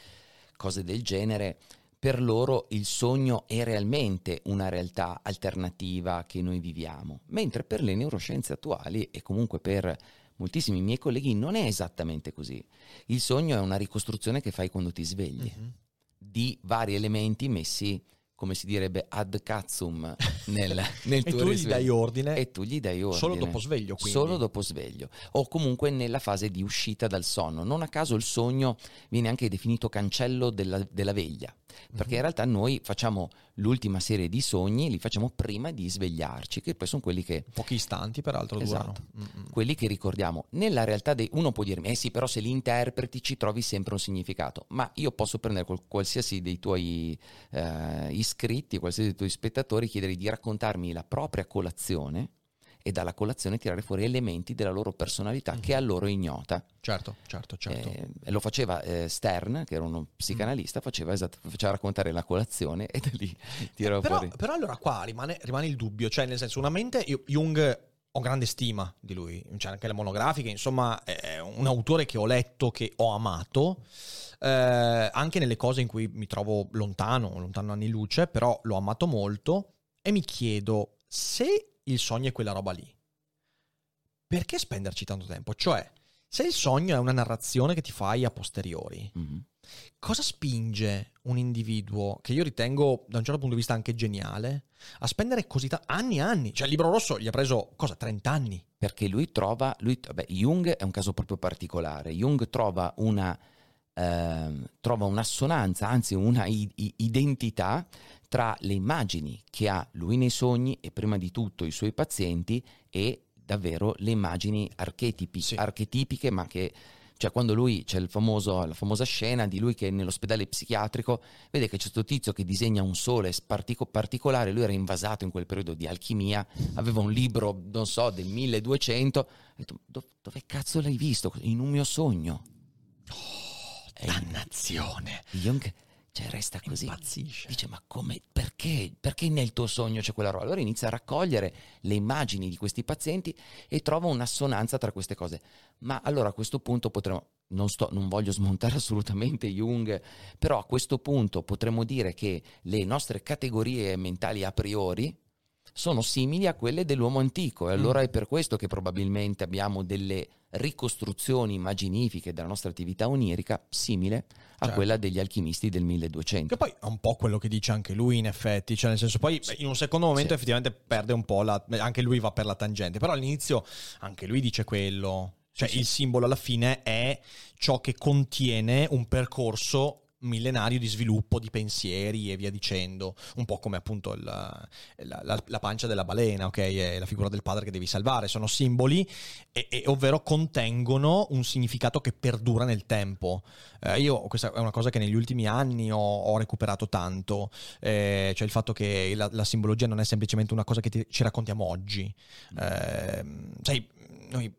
cose del genere, per loro il sogno è realmente una realtà alternativa che noi viviamo, mentre per le neuroscienze attuali e comunque per moltissimi miei colleghi non è esattamente così. Il sogno è una ricostruzione che fai quando ti svegli mm-hmm. di vari elementi messi come si direbbe ad cazzum nel, nel tuo e tu risveglio. gli dai ordine e tu gli dai ordine solo dopo sveglio quindi solo dopo sveglio o comunque nella fase di uscita dal sonno non a caso il sogno viene anche definito cancello della, della veglia perché mm-hmm. in realtà noi facciamo l'ultima serie di sogni, li facciamo prima di svegliarci, che poi sono quelli che... Pochi istanti peraltro esatto, durano. Mm-hmm. Quelli che ricordiamo. Nella realtà dei... uno può dirmi, eh sì, però se li interpreti ci trovi sempre un significato, ma io posso prendere qualsiasi dei tuoi eh, iscritti, qualsiasi dei tuoi spettatori, chiedere di raccontarmi la propria colazione e dalla colazione tirare fuori elementi della loro personalità mm-hmm. che a loro ignota. Certo, certo, certo. Eh, lo faceva eh, Stern, che era uno psicanalista, mm. faceva, esatto, faceva, raccontare la colazione e da lì tirava eh, però, fuori. Però allora qua rimane, rimane, il dubbio, cioè nel senso una mente, io, Jung ho grande stima di lui, c'è cioè anche le monografiche, insomma è un autore che ho letto, che ho amato, eh, anche nelle cose in cui mi trovo lontano, lontano anni luce, però l'ho amato molto e mi chiedo se il sogno è quella roba lì. Perché spenderci tanto tempo? Cioè, se il sogno è una narrazione che ti fai a posteriori, mm-hmm. cosa spinge un individuo, che io ritengo da un certo punto di vista anche geniale, a spendere così tanti anni e anni? Cioè, il libro rosso gli ha preso, cosa, 30 anni? Perché lui trova, lui, vabbè, Jung è un caso proprio particolare, Jung trova una... Uh, trova un'assonanza, anzi una i- identità tra le immagini che ha lui nei sogni e prima di tutto i suoi pazienti e davvero le immagini archetipi, sì. archetipiche, ma che cioè quando lui c'è famoso, la famosa scena di lui che è nell'ospedale psichiatrico vede che c'è questo tizio che disegna un sole partico- particolare, lui era invasato in quel periodo di alchimia, aveva un libro, non so, del 1200, ha detto dove, dove cazzo l'hai visto? In un mio sogno. Oh, dannazione. Jung cioè resta così. Impazzisce. Dice ma come, perché, perché nel tuo sogno c'è quella roba? Allora inizia a raccogliere le immagini di questi pazienti e trova un'assonanza tra queste cose. Ma allora a questo punto potremmo, non, sto, non voglio smontare assolutamente Jung, però a questo punto potremmo dire che le nostre categorie mentali a priori sono simili a quelle dell'uomo antico e allora mm. è per questo che probabilmente abbiamo delle ricostruzioni immaginifiche della nostra attività onirica simile a certo. quella degli alchimisti del 1200. Che poi è un po' quello che dice anche lui in effetti, cioè nel senso poi sì. in un secondo momento sì. effettivamente perde un po' la... anche lui va per la tangente, però all'inizio anche lui dice quello, cioè sì. il simbolo alla fine è ciò che contiene un percorso millenario di sviluppo di pensieri e via dicendo, un po' come appunto il, la, la, la, pancia della balena, ok? E la figura del padre che devi salvare, sono simboli, e, e, ovvero contengono un significato che perdura nel tempo. Eh, io, questa è una cosa che negli ultimi anni ho, ho recuperato tanto, eh, cioè il fatto che la, la, simbologia non è semplicemente una cosa che ti, ci raccontiamo oggi. Eh, sai, noi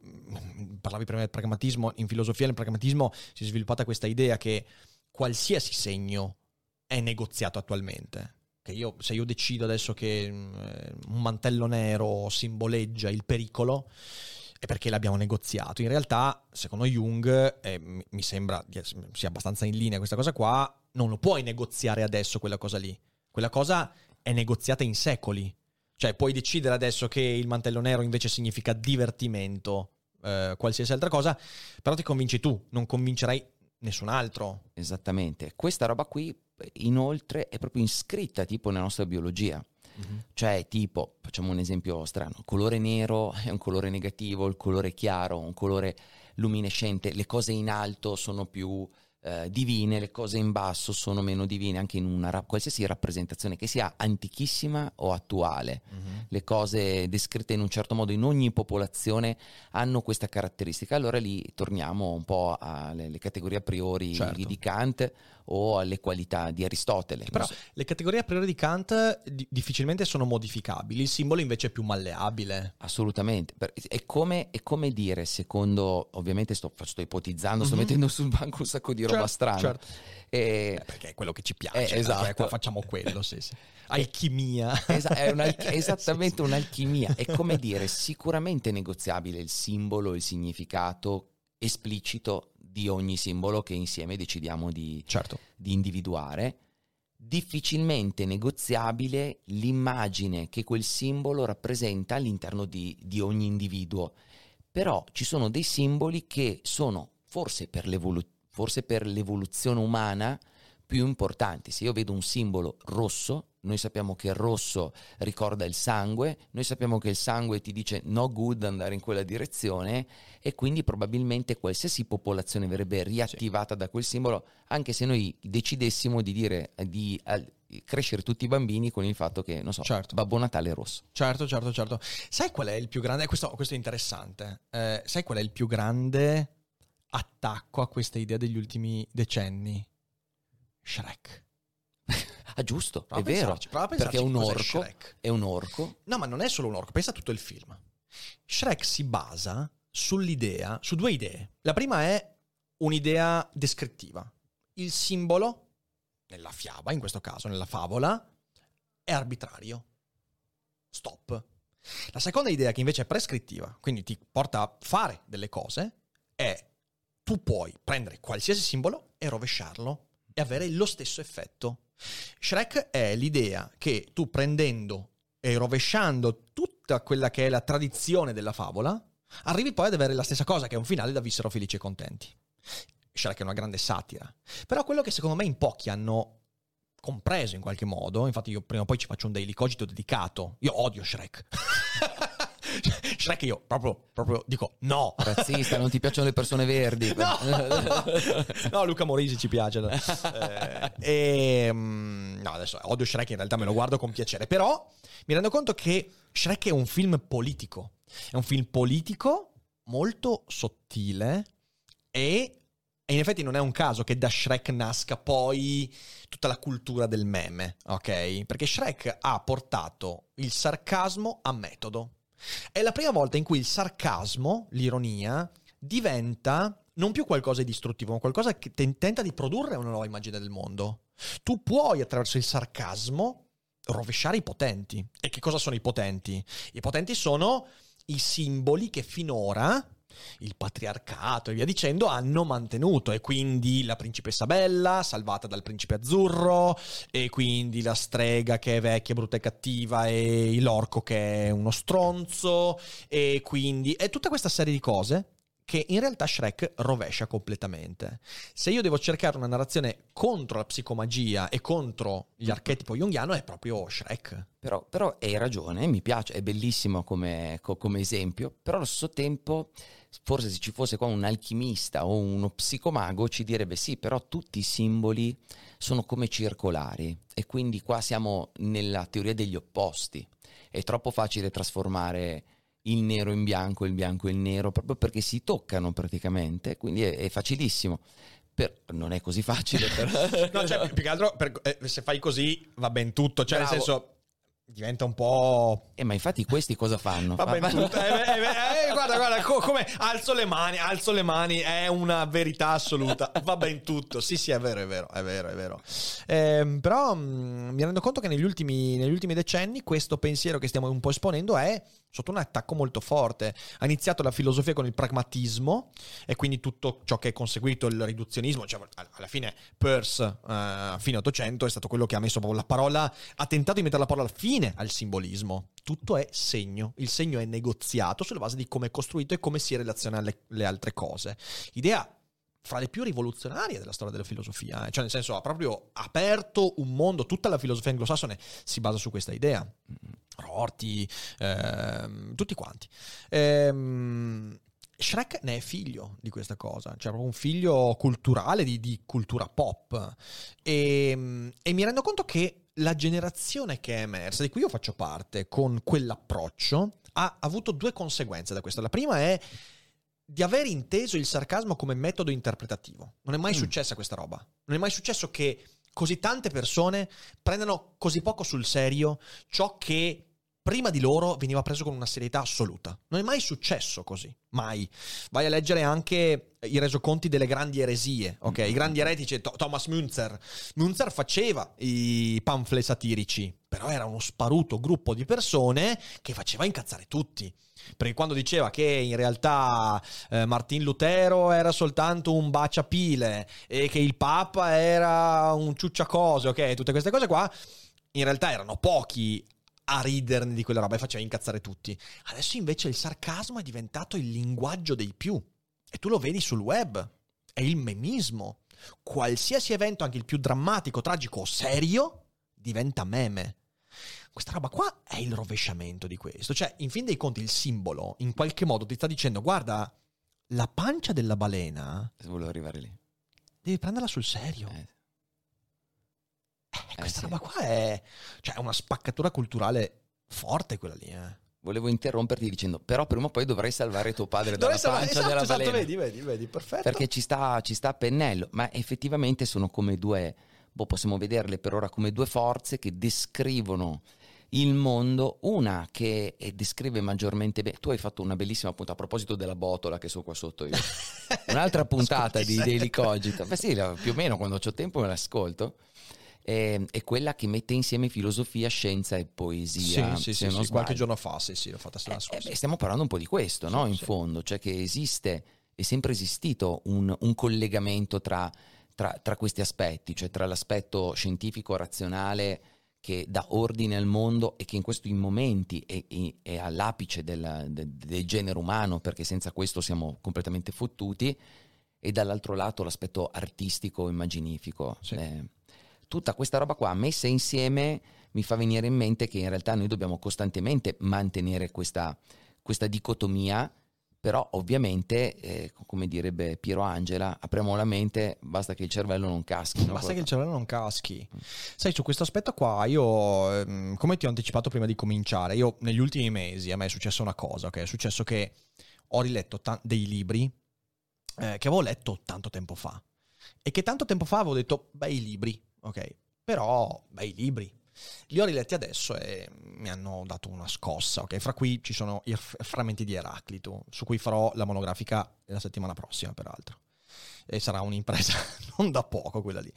parlavi prima del pragmatismo, in filosofia nel pragmatismo si è sviluppata questa idea che qualsiasi segno è negoziato attualmente. Io, se io decido adesso che eh, un mantello nero simboleggia il pericolo, è perché l'abbiamo negoziato. In realtà, secondo Jung, eh, mi sembra sia abbastanza in linea questa cosa qua, non lo puoi negoziare adesso quella cosa lì. Quella cosa è negoziata in secoli. Cioè, puoi decidere adesso che il mantello nero invece significa divertimento, eh, qualsiasi altra cosa, però ti convinci tu, non convincerai nessun altro. Esattamente. Questa roba qui, inoltre, è proprio iscritta tipo nella nostra biologia. Mm-hmm. Cioè, tipo, facciamo un esempio strano: il colore nero è un colore negativo, il colore chiaro, un colore luminescente, le cose in alto sono più eh, divine, le cose in basso sono meno divine, anche in una qualsiasi rappresentazione che sia antichissima o attuale. Mm-hmm. Le cose descritte in un certo modo in ogni popolazione hanno questa caratteristica. Allora lì torniamo un po' alle categorie a priori certo. di Kant o alle qualità di Aristotele. Però so. le categorie a priori di Kant di- difficilmente sono modificabili, il simbolo invece è più malleabile. Assolutamente. È come, è come dire, secondo, ovviamente sto, sto ipotizzando, mm-hmm. sto mhm. mettendo sul banco un sacco di roba certo, strana. Certo. E... Eh, perché è quello che ci piace, eh, esatto. Cioè, facciamo quello, sì, sì. Alchimia. Es- è esattamente sì, sì. un'alchimia. È come dire, sicuramente negoziabile il simbolo, il significato esplicito di ogni simbolo che insieme decidiamo di, certo. di individuare, difficilmente negoziabile l'immagine che quel simbolo rappresenta all'interno di, di ogni individuo. Però ci sono dei simboli che sono, forse per, l'evolu- forse per l'evoluzione umana, più importanti. Se io vedo un simbolo rosso, noi sappiamo che il rosso ricorda il sangue, noi sappiamo che il sangue ti dice no good andare in quella direzione e quindi probabilmente qualsiasi popolazione verrebbe riattivata sì. da quel simbolo, anche se noi decidessimo di dire di crescere tutti i bambini con il fatto che, non so, certo. Babbo Natale è rosso. Certo, certo, certo. Sai qual è il più grande? Questo, questo è interessante. Eh, sai qual è il più grande attacco a questa idea degli ultimi decenni? Shrek. Ah, giusto, prova è vero. Perché è un orco. È un orco. No, ma non è solo un orco, pensa a tutto il film. Shrek si basa sull'idea, su due idee. La prima è un'idea descrittiva. Il simbolo, nella fiaba, in questo caso, nella favola, è arbitrario. Stop. La seconda idea, che invece è prescrittiva, quindi ti porta a fare delle cose, è tu puoi prendere qualsiasi simbolo e rovesciarlo e avere lo stesso effetto. Shrek è l'idea che tu prendendo e rovesciando tutta quella che è la tradizione della favola, arrivi poi ad avere la stessa cosa, che è un finale da vissero felici e contenti. Shrek è una grande satira. Però quello che secondo me in pochi hanno compreso in qualche modo, infatti io prima o poi ci faccio un daily cogito dedicato, io odio Shrek. Shrek io proprio, proprio dico no. Razzista, non ti piacciono le persone verdi. No, no Luca Morisi ci piace. Eh, e, mm, no, adesso odio Shrek, in realtà me lo guardo con piacere, però mi rendo conto che Shrek è un film politico. È un film politico molto sottile e e in effetti non è un caso che da Shrek nasca poi tutta la cultura del meme, ok? Perché Shrek ha portato il sarcasmo a metodo. È la prima volta in cui il sarcasmo, l'ironia, diventa non più qualcosa di distruttivo, ma qualcosa che tenta di produrre una nuova immagine del mondo. Tu puoi attraverso il sarcasmo rovesciare i potenti. E che cosa sono i potenti? I potenti sono i simboli che finora il patriarcato e via dicendo hanno mantenuto. E quindi la principessa bella salvata dal principe azzurro e quindi la strega che è vecchia, brutta e cattiva e l'orco che è uno stronzo e quindi è tutta questa serie di cose che in realtà Shrek rovescia completamente. Se io devo cercare una narrazione contro la psicomagia e contro gli archetipo jungiano è proprio Shrek. Però, però hai ragione, mi piace, è bellissimo come, come esempio, però allo stesso tempo forse se ci fosse qua un alchimista o uno psicomago ci direbbe sì, però tutti i simboli sono come circolari e quindi qua siamo nella teoria degli opposti. È troppo facile trasformare il nero in bianco, il bianco in nero, proprio perché si toccano praticamente, quindi è, è facilissimo. Per, non è così facile, però. no, cioè, più che altro, per, eh, se fai così va ben tutto. Cioè, Bravo. nel senso, diventa un po'. Eh, ma infatti questi cosa fanno? Va ben tutto. Eh, eh, eh, guarda, guarda, co- come alzo le mani, alzo le mani, è una verità assoluta. Va ben tutto. Sì, sì, è vero, è vero, è vero, è vero. Eh, però mh, mm, mi rendo conto che negli ultimi, negli ultimi decenni questo pensiero che stiamo un po' esponendo è sotto un attacco molto forte. Ha iniziato la filosofia con il pragmatismo e quindi tutto ciò che è conseguito il riduzionismo, cioè alla fine Peirce uh, fine 800 è stato quello che ha messo proprio la parola, ha tentato di mettere la parola fine al simbolismo. Tutto è segno, il segno è negoziato sulla base di come è costruito e come si relaziona alle altre cose. Idea fra le più rivoluzionarie della storia della filosofia, eh? cioè nel senso ha proprio aperto un mondo, tutta la filosofia anglosassone si basa su questa idea. Rorty, ehm, tutti quanti. Ehm, Shrek ne è figlio di questa cosa, cioè proprio un figlio culturale di, di cultura pop. E, ehm, e, mi rendo conto che la generazione che è emersa, di cui io faccio parte, con quell'approccio, ha avuto due conseguenze da questo. La prima è di aver inteso il sarcasmo come metodo interpretativo. Non è mai mm. successa questa roba. Non è mai successo che così tante persone prendano così poco sul serio ciò che prima di loro veniva preso con una serietà assoluta. Non è mai successo così, mai. Vai a leggere anche i resoconti delle grandi eresie, ok? I grandi eretici, Thomas Münzer. Münzer faceva i pamphlet satirici, però era uno sparuto gruppo di persone che faceva incazzare tutti. Perché quando diceva che in realtà eh, Martin Lutero era soltanto un baciapile e che il Papa era un ciucciacose, ok? Tutte queste cose qua, in realtà erano pochi a riderne di quella roba e faceva incazzare tutti. Adesso invece il sarcasmo è diventato il linguaggio dei più. E tu lo vedi sul web. È il memismo. Qualsiasi evento, anche il più drammatico, tragico o serio, diventa meme. Questa roba qua è il rovesciamento di questo. Cioè, in fin dei conti, il simbolo in qualche modo ti sta dicendo: guarda, la pancia della balena. Volevo arrivare lì. Devi prenderla sul serio. Eh. Eh, questa eh, roba qua è, cioè, una spaccatura culturale forte quella lì. Eh. Volevo interromperti dicendo, però prima o poi dovrei salvare tuo padre dalla salvare, pancia esatto, della esatto, balena. Vedi, vedi, vedi, perfetto. Perché ci sta, ci sta a pennello, ma effettivamente sono come due, boh, possiamo vederle per ora come due forze che descrivono il mondo, una che descrive maggiormente bene. Tu hai fatto una bellissima puntata a proposito della botola che sono qua sotto io. Un'altra puntata di Daily Cogito. Beh sì, più o meno quando ho tempo me l'ascolto è, è, quella che mette insieme filosofia, scienza e poesia. Sì, sì, sì, sì qualche giorno fa, sì, sì, l'ho fatta eh, eh, beh, Stiamo parlando un po' di questo, sì, no? In sì. fondo, cioè che esiste, è sempre esistito un, un collegamento tra, tra, tra, questi aspetti, cioè tra l'aspetto scientifico, razionale, che dà ordine al mondo e che in questi momenti è, è, è all'apice del, del, del genere umano, perché senza questo siamo completamente fottuti, e dall'altro lato l'aspetto artistico, immaginifico. Sì. Eh, tutta questa roba qua messa insieme mi fa venire in mente che in realtà noi dobbiamo costantemente mantenere questa, questa dicotomia, però ovviamente, eh, come direbbe Piero Angela, apriamo la mente, basta che il cervello non caschi. No? Basta che il cervello non caschi. Mm. Sai, su questo aspetto qua, io, ehm, come ti ho anticipato prima di cominciare, io negli ultimi mesi a me è successa una cosa, ok? È successo che ho riletto ta- dei libri eh, che avevo letto tanto tempo fa e che tanto tempo fa avevo detto, bei libri, ok? Però, bei libri. Li ho riletti adesso e mi hanno dato una scossa, ok? Fra cui ci sono i frammenti di Eraclito, su cui farò la monografica la settimana prossima, peraltro. E sarà un'impresa non da poco quella lì.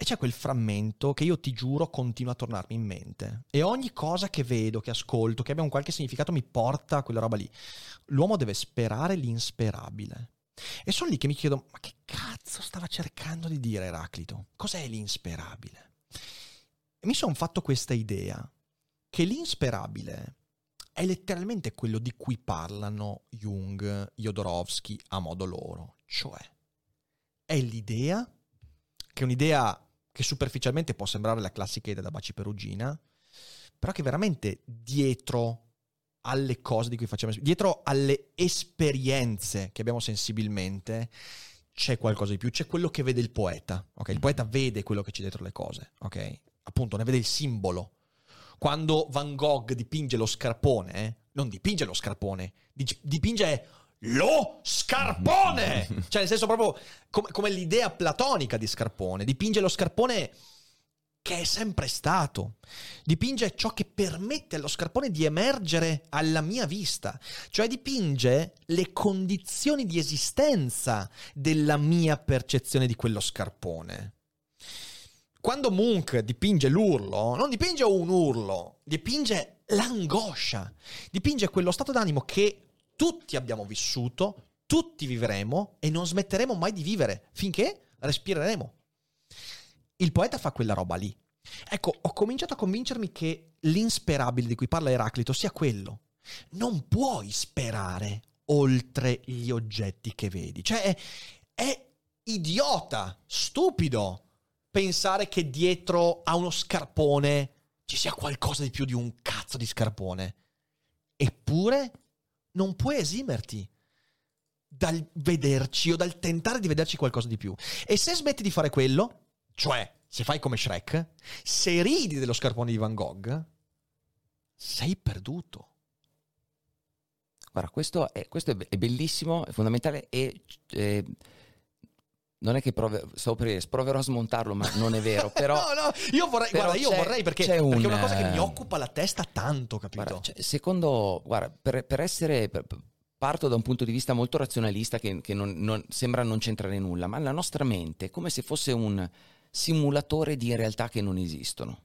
E c'è quel frammento che io ti giuro continua a tornarmi in mente. E ogni cosa che vedo, che ascolto, che abbia un qualche significato mi porta a quella roba lì. L'uomo deve sperare l'insperabile. E sono lì che mi chiedo, ma che cazzo stava cercando di dire Eraclito? Cos'è l'insperabile? E mi sono fatto questa idea che l'insperabile è letteralmente quello di cui parlano Jung, Jodorowsky a modo loro, cioè è l'idea, che è un'idea che superficialmente può sembrare la classica idea da baci perugina, però che veramente dietro alle cose di cui facciamo, dietro alle esperienze che abbiamo sensibilmente, c'è qualcosa di più, c'è quello che vede il poeta, ok? Il poeta vede quello che c'è dietro le cose, ok? Appunto, ne vede il simbolo. Quando Van Gogh dipinge lo scarpone, eh, non dipinge lo scarpone, dipinge lo scarpone! cioè, nel senso proprio come, come l'idea platonica di scarpone, dipinge lo scarpone che è sempre stato. Dipinge ciò che permette allo scarpone di emergere alla mia vista, cioè dipinge le condizioni di esistenza della mia percezione di quello scarpone. Quando Munch dipinge l'urlo, non dipinge un urlo, dipinge l'angoscia, dipinge quello stato d'animo che tutti abbiamo vissuto, tutti vivremo e non smetteremo mai di vivere finché respireremo il poeta fa quella roba lì. Ecco, ho cominciato a convincermi che l'insperabile di cui parla Eraclito sia quello. Non puoi sperare oltre gli oggetti che vedi. Cioè, è, è idiota, stupido pensare che dietro a uno scarpone ci sia qualcosa di più di un cazzo di scarpone. Eppure non puoi esimerti dal vederci o dal tentare di vederci qualcosa di più. E se smetti di fare quello, cioè, se fai come Shrek, se ridi dello scarpone di Van Gogh, sei perduto. Guarda, questo è, questo è bellissimo, è fondamentale e... Eh, non è che prove, so per proverò a smontarlo, ma non è vero. Però, no, no, io vorrei, guarda, io vorrei perché, perché un, è una cosa che mi occupa la testa tanto, capito? Guarda, secondo, guarda, per, per essere, per, parto da un punto di vista molto razionalista che, che non, non, sembra non c'entrare nulla, ma la nostra mente è come se fosse un simulatore di realtà che non esistono.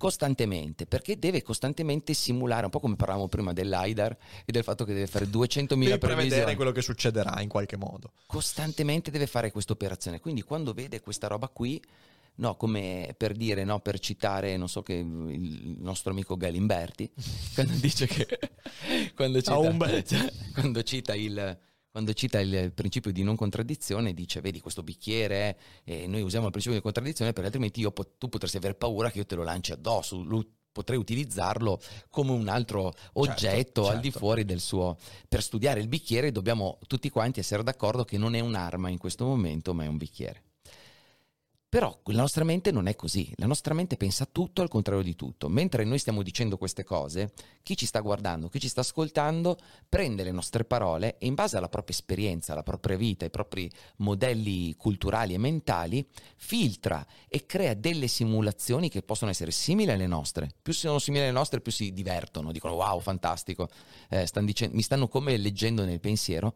Costantemente, perché deve costantemente simulare, un po' come parlavamo prima dell'AIDAR e del fatto che deve fare 200.000 deve prevedere quello che succederà in qualche modo. Costantemente deve fare questa operazione. Quindi quando vede questa roba qui, no, come per dire, no, per citare, non so che il nostro amico Galimberti, quando dice che quando cita, cioè, quando cita il quando cita il principio di non contraddizione, dice: Vedi, questo bicchiere, eh, noi usiamo il principio di contraddizione perché altrimenti pot- tu potresti avere paura che io te lo lanci addosso. Lui, potrei utilizzarlo come un altro certo, oggetto certo, al di fuori del suo. Per studiare il bicchiere dobbiamo tutti quanti essere d'accordo che non è un'arma in questo momento, ma è un bicchiere. Però la nostra mente non è così, la nostra mente pensa tutto al contrario di tutto. Mentre noi stiamo dicendo queste cose, chi ci sta guardando, chi ci sta ascoltando, prende le nostre parole e in base alla propria esperienza, alla propria vita, ai propri modelli culturali e mentali, filtra e crea delle simulazioni che possono essere simili alle nostre. Più sono simili alle nostre, più si divertono, dicono wow, fantastico, eh, stanno dicendo, mi stanno come leggendo nel pensiero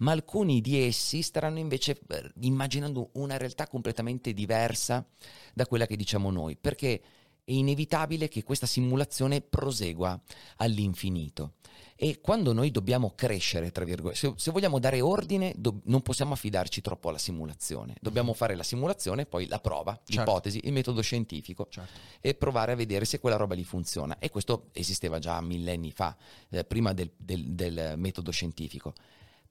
ma alcuni di essi staranno invece eh, immaginando una realtà completamente diversa da quella che diciamo noi, perché è inevitabile che questa simulazione prosegua all'infinito. E quando noi dobbiamo crescere, tra virgolette, se, se vogliamo dare ordine, do, non possiamo affidarci troppo alla simulazione. Dobbiamo fare la simulazione, poi la prova, certo. l'ipotesi, il metodo scientifico certo. e provare a vedere se quella roba lì funziona. E questo esisteva già millenni fa, eh, prima del, del, del metodo scientifico.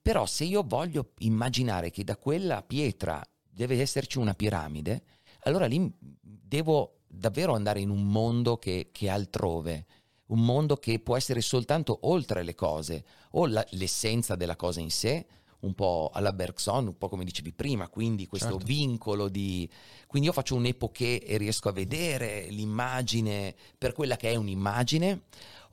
Però se io voglio immaginare che da quella pietra deve esserci una piramide, allora lì devo davvero andare in un mondo che, che è altrove, un mondo che può essere soltanto oltre le cose, o la, l'essenza della cosa in sé, un po' alla Bergson, un po' come dicevi prima, quindi questo certo. vincolo di... Quindi io faccio un epoché e riesco a vedere l'immagine per quella che è un'immagine,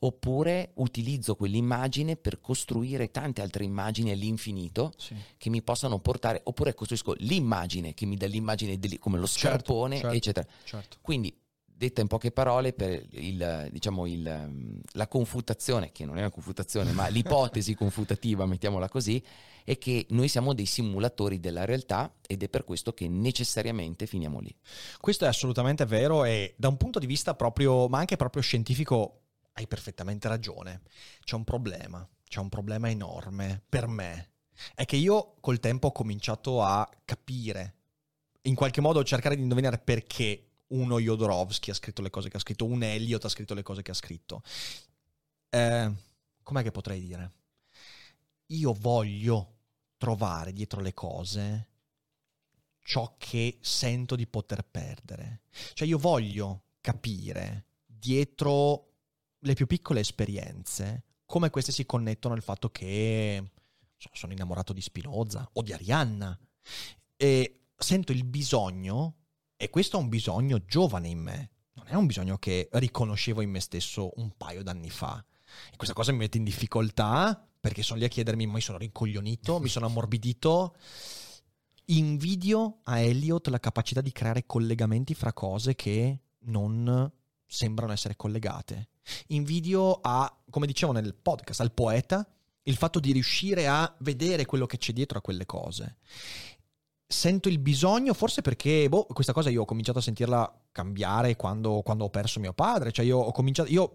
oppure utilizzo quell'immagine per costruire tante altre immagini all'infinito sì. che mi possano portare, oppure costruisco l'immagine che mi dà l'immagine del, come lo certo, scarpone, certo, eccetera. Certo. Quindi detta in poche parole, per il, diciamo il, la confutazione, che non è una confutazione, ma l'ipotesi confutativa, mettiamola così, è che noi siamo dei simulatori della realtà ed è per questo che necessariamente finiamo lì. Questo è assolutamente vero e da un punto di vista proprio, ma anche proprio scientifico, hai perfettamente ragione. C'è un problema, c'è un problema enorme per me. È che io col tempo ho cominciato a capire, in qualche modo cercare di indovinare perché uno Jodorowsky ha scritto le cose che ha scritto, un Elliot ha scritto le cose che ha scritto. eh, com'è che potrei dire? Io voglio trovare dietro le cose ciò che sento di poter perdere. Cioè io voglio capire dietro le più piccole esperienze come queste si connettono al fatto che sono innamorato di Spinoza o di Arianna e sento il bisogno, e questo è un bisogno giovane in me, non è un bisogno che riconoscevo in me stesso un paio d'anni fa. E questa cosa mi mette in difficoltà perché sono lì a chiedermi, ma io sono rincoglionito, mi sono ammorbidito. Invidio a Elliot la capacità di creare collegamenti fra cose che non sembrano essere collegate. Invidio a, come dicevo nel podcast, al poeta, il fatto di riuscire a vedere quello che c'è dietro a quelle cose. Sento il bisogno, forse perché boh, questa cosa io ho cominciato a sentirla cambiare quando, quando ho perso mio padre. Cioè, io ho cominciato. Io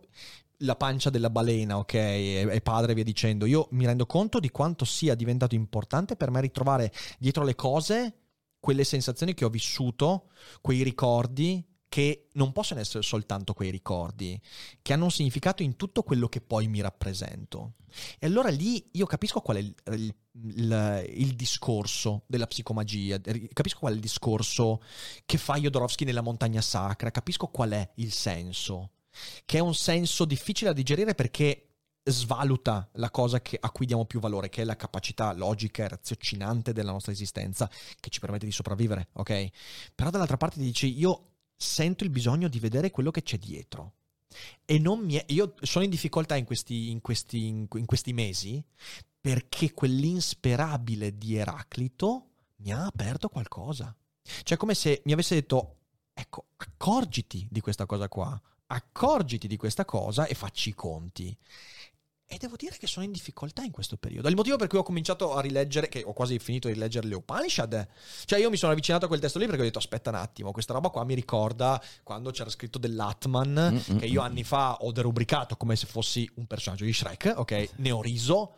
la pancia della balena, ok, e, e padre via dicendo, io mi rendo conto di quanto sia diventato importante per me ritrovare dietro le cose quelle sensazioni che ho vissuto, quei ricordi che non possono essere soltanto quei ricordi, che hanno un significato in tutto quello che poi mi rappresento. E allora lì io capisco qual è il, il, il, il discorso della psicomagia, capisco qual è il discorso che fa Jodorowsky nella montagna sacra, capisco qual è il senso che è un senso difficile da digerire perché svaluta la cosa che, a cui diamo più valore, che è la capacità logica e raziocinante della nostra esistenza che ci permette di sopravvivere, ok? Però dall'altra parte ti dici, io sento il bisogno di vedere quello che c'è dietro. E non mi è, io sono in difficoltà in questi, in questi, in, questi mesi perché quell'insperabile di Eraclito mi ha aperto qualcosa. Cioè, come se mi avesse detto, ecco, accorgiti di questa cosa qua accorgiti di questa cosa e facci i conti. E devo dire che sono in difficoltà in questo periodo. Il motivo per cui ho cominciato a rileggere, che ho quasi finito di leggere le Upanishad, cioè io mi sono avvicinato a quel testo lì perché ho detto aspetta un attimo, questa roba qua mi ricorda quando c'era scritto dell'Atman, Mm-mm. che io anni fa ho derubricato come se fossi un personaggio di Shrek, ok? Ne ho riso.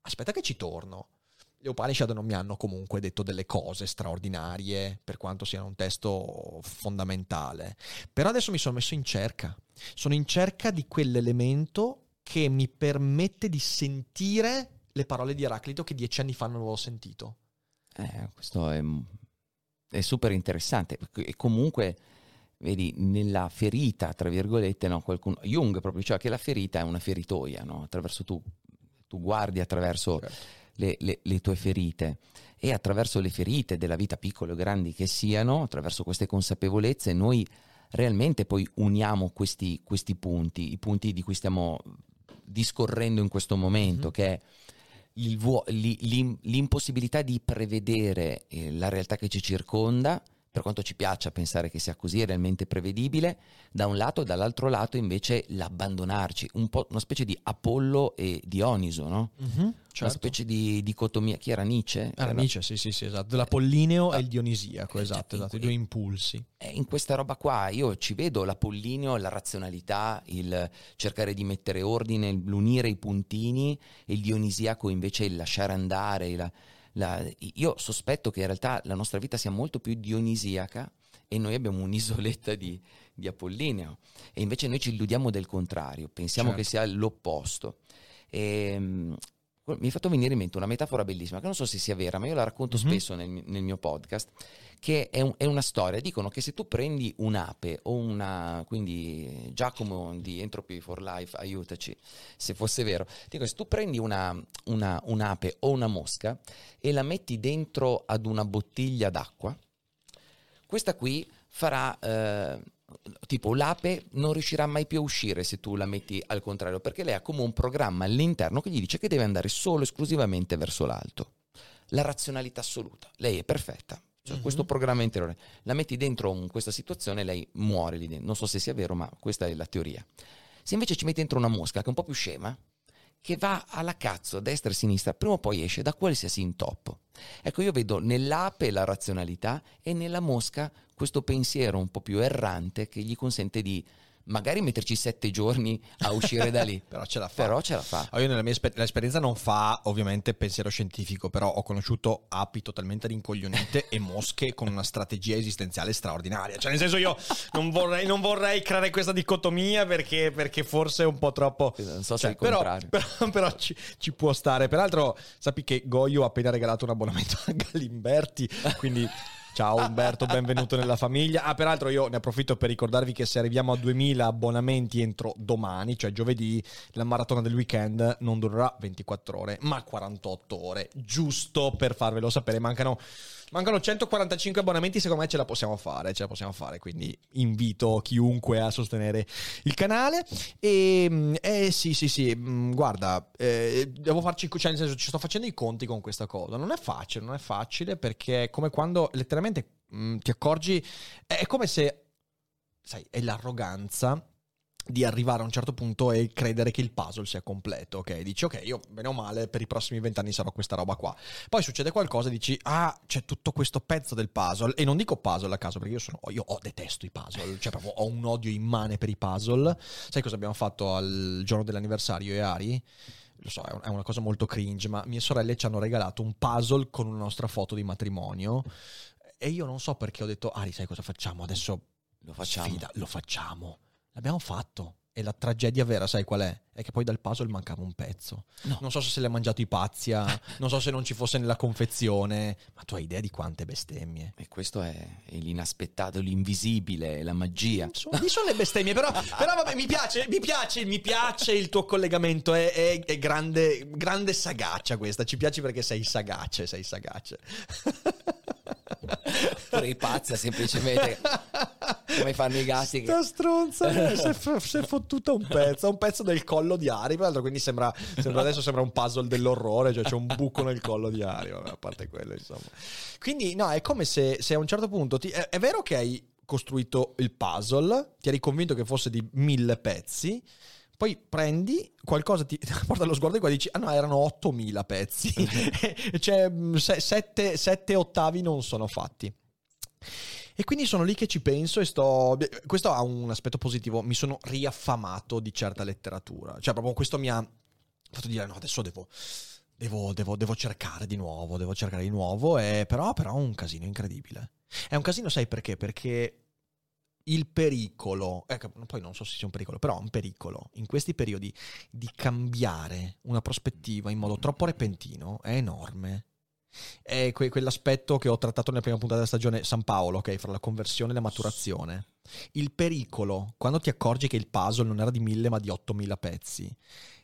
Aspetta che ci torno. Le Upanishad non mi hanno comunque detto delle cose straordinarie, per quanto siano un testo fondamentale. Però adesso mi sono messo in cerca. Sono in cerca di quell'elemento che mi permette di sentire le parole di Eraclito che dieci anni fa non avevo sentito. Eh, questo è, è super interessante. E comunque, vedi, nella ferita, tra virgolette, no, qualcuno, Jung proprio diceva che la ferita è una feritoia, no? Attraverso tu, tu guardi attraverso... Certo le, le, le tue ferite e attraverso le ferite della vita piccole o grandi che siano, attraverso queste consapevolezze, noi realmente poi uniamo questi, questi punti, i punti di cui stiamo discorrendo in questo momento, mm-hmm. che è vuo- l'impossibilità di prevedere eh, la realtà che ci circonda, per quanto ci piaccia pensare che sia così, è realmente prevedibile, da un lato, e dall'altro lato invece l'abbandonarci, un po' una specie di Apollo e Dioniso, no? Mm-hmm, certo. Una specie di dicotomia, chi era Nietzsche? Era, era... Nietzsche, sì, sì, sì, esatto, l'Apollineo eh, e il Dionisiaco, eh, esatto, esatto, i due impulsi. In questa roba qua io ci vedo l'Apollineo, la razionalità, il cercare di mettere ordine, l'unire i puntini, e il Dionisiaco invece il lasciare andare, la la, io sospetto che in realtà la nostra vita sia molto più dionisiaca e noi abbiamo un'isoletta di, di Apollineo e invece noi ci illudiamo del contrario, pensiamo certo. che sia l'opposto. E, ehm, mi è fatto venire in mente una metafora bellissima, che non so se sia vera, ma io la racconto mm-hmm. spesso nel, nel, mio podcast, che è, un, è, una storia. Dicono che se tu prendi un'ape o una, quindi Giacomo di Entropy for Life, aiutaci, se fosse vero, dico se tu prendi una, una, un'ape o una mosca e la metti dentro ad una bottiglia d'acqua, questa qui farà... Eh, tipo l'ape non riuscirà mai più a uscire se tu la metti al contrario, perché lei ha come un programma all'interno che gli dice che deve andare solo esclusivamente verso l'alto. La razionalità assoluta, lei è perfetta. Cioè, mm-hmm. Questo programma interiore la metti dentro in questa situazione, lei muore lì dentro. Non so se sia vero, ma questa è la teoria. Se invece ci metti dentro una mosca che è un po' più scema, che va alla cazzo destra e sinistra, prima o poi esce da qualsiasi intoppo. Ecco, io vedo nell'ape la razionalità e nella mosca questo pensiero un po' più errante che gli consente di magari metterci sette giorni a uscire da lì. però ce la fa. Però ce la fa. io nella mia esper- l'esperienza non fa ovviamente pensiero scientifico, però ho conosciuto api totalmente rincoglionite e mosche con una strategia esistenziale straordinaria. Cioè, nel senso, io non vorrei, non vorrei creare questa dicotomia perché, perché, forse è un po' troppo. Non so se cioè, è il però, contrario. però, però ci, ci, può stare. Peraltro, sappi che Goyo ha appena regalato un abbonamento a Galimberti, quindi. Ciao Umberto, benvenuto nella famiglia. Ah, peraltro io ne approfitto per ricordarvi che se arriviamo a 2000 abbonamenti entro domani, cioè giovedì, la maratona del weekend non durerà 24 ore, ma 48 ore, giusto per farvelo sapere. Mancano Mancano 145 abbonamenti, secondo me ce la possiamo fare, ce la possiamo fare, quindi invito chiunque a sostenere il canale. E eh, sì, sì, sì, mm, guarda, eh, devo farci, cioè nel senso ci sto facendo i conti con questa cosa. Non è facile, non è facile perché è come quando letteralmente mh, mm, ti accorgi, è come se, sai, è l'arroganza di arrivare a un certo punto e credere che il puzzle sia completo, ok? Dici, ok, io bene o male per i prossimi vent'anni sarò questa roba qua. Poi succede qualcosa e dici, ah, c'è tutto questo pezzo del puzzle. E non dico puzzle a caso, perché io sono, io oh, detesto i puzzle, cioè proprio ho un odio immane per i puzzle. Sai cosa abbiamo fatto al giorno dell'anniversario e Ari? Lo so, è una cosa molto cringe, ma mie sorelle ci hanno regalato un puzzle con una nostra foto di matrimonio. E io non so perché ho detto, Ari, sai cosa facciamo? Adesso lo facciamo. Sfida, lo facciamo. L'abbiamo fatto. E la tragedia vera, sai qual è? È che poi dal puzzle mancava un pezzo. No. Non so se se l'è mangiato i Pazia, non so se non ci fosse nella confezione, ma tu hai idea di quante bestemmie. E questo è, l'inaspettato, l'invisibile, la magia. Sono, sono le bestemmie, però, però vabbè, mi piace, mi piace, mi piace il tuo collegamento, è, è, è grande, grande sagacia questa, ci piace perché sei sagace, sei sagace. Pazzi semplicemente come fanno i gatti. Sta che... stronza si, è, si è fottuta un pezzo, un pezzo del collo di Ari, peraltro quindi sembra, sembra, adesso sembra un puzzle dell'orrore, cioè c'è un buco nel collo di Ari, vabbè, a parte quello insomma. Quindi no, è come se, se a un certo punto, ti, è, è vero che hai costruito il puzzle, ti eri convinto che fosse di mille pezzi, poi prendi qualcosa, ti porta allo sguardo e qua dici, ah no, erano 8000 pezzi, cioè 7, 7 ottavi non sono fatti. E quindi sono lì che ci penso e sto... Questo ha un aspetto positivo, mi sono riaffamato di certa letteratura. Cioè proprio questo mi ha fatto dire no, adesso devo... Devo, devo, devo cercare di nuovo, devo cercare di nuovo, e però, però è un casino incredibile. È un casino, sai perché? Perché il pericolo, ecco, poi non so se sia un pericolo, però un pericolo in questi periodi di cambiare una prospettiva in modo troppo repentino è enorme. È que- quell'aspetto che ho trattato nella prima puntata della stagione San Paolo, ok, fra la conversione e la maturazione. Il pericolo, quando ti accorgi che il puzzle non era di mille ma di ottomila pezzi,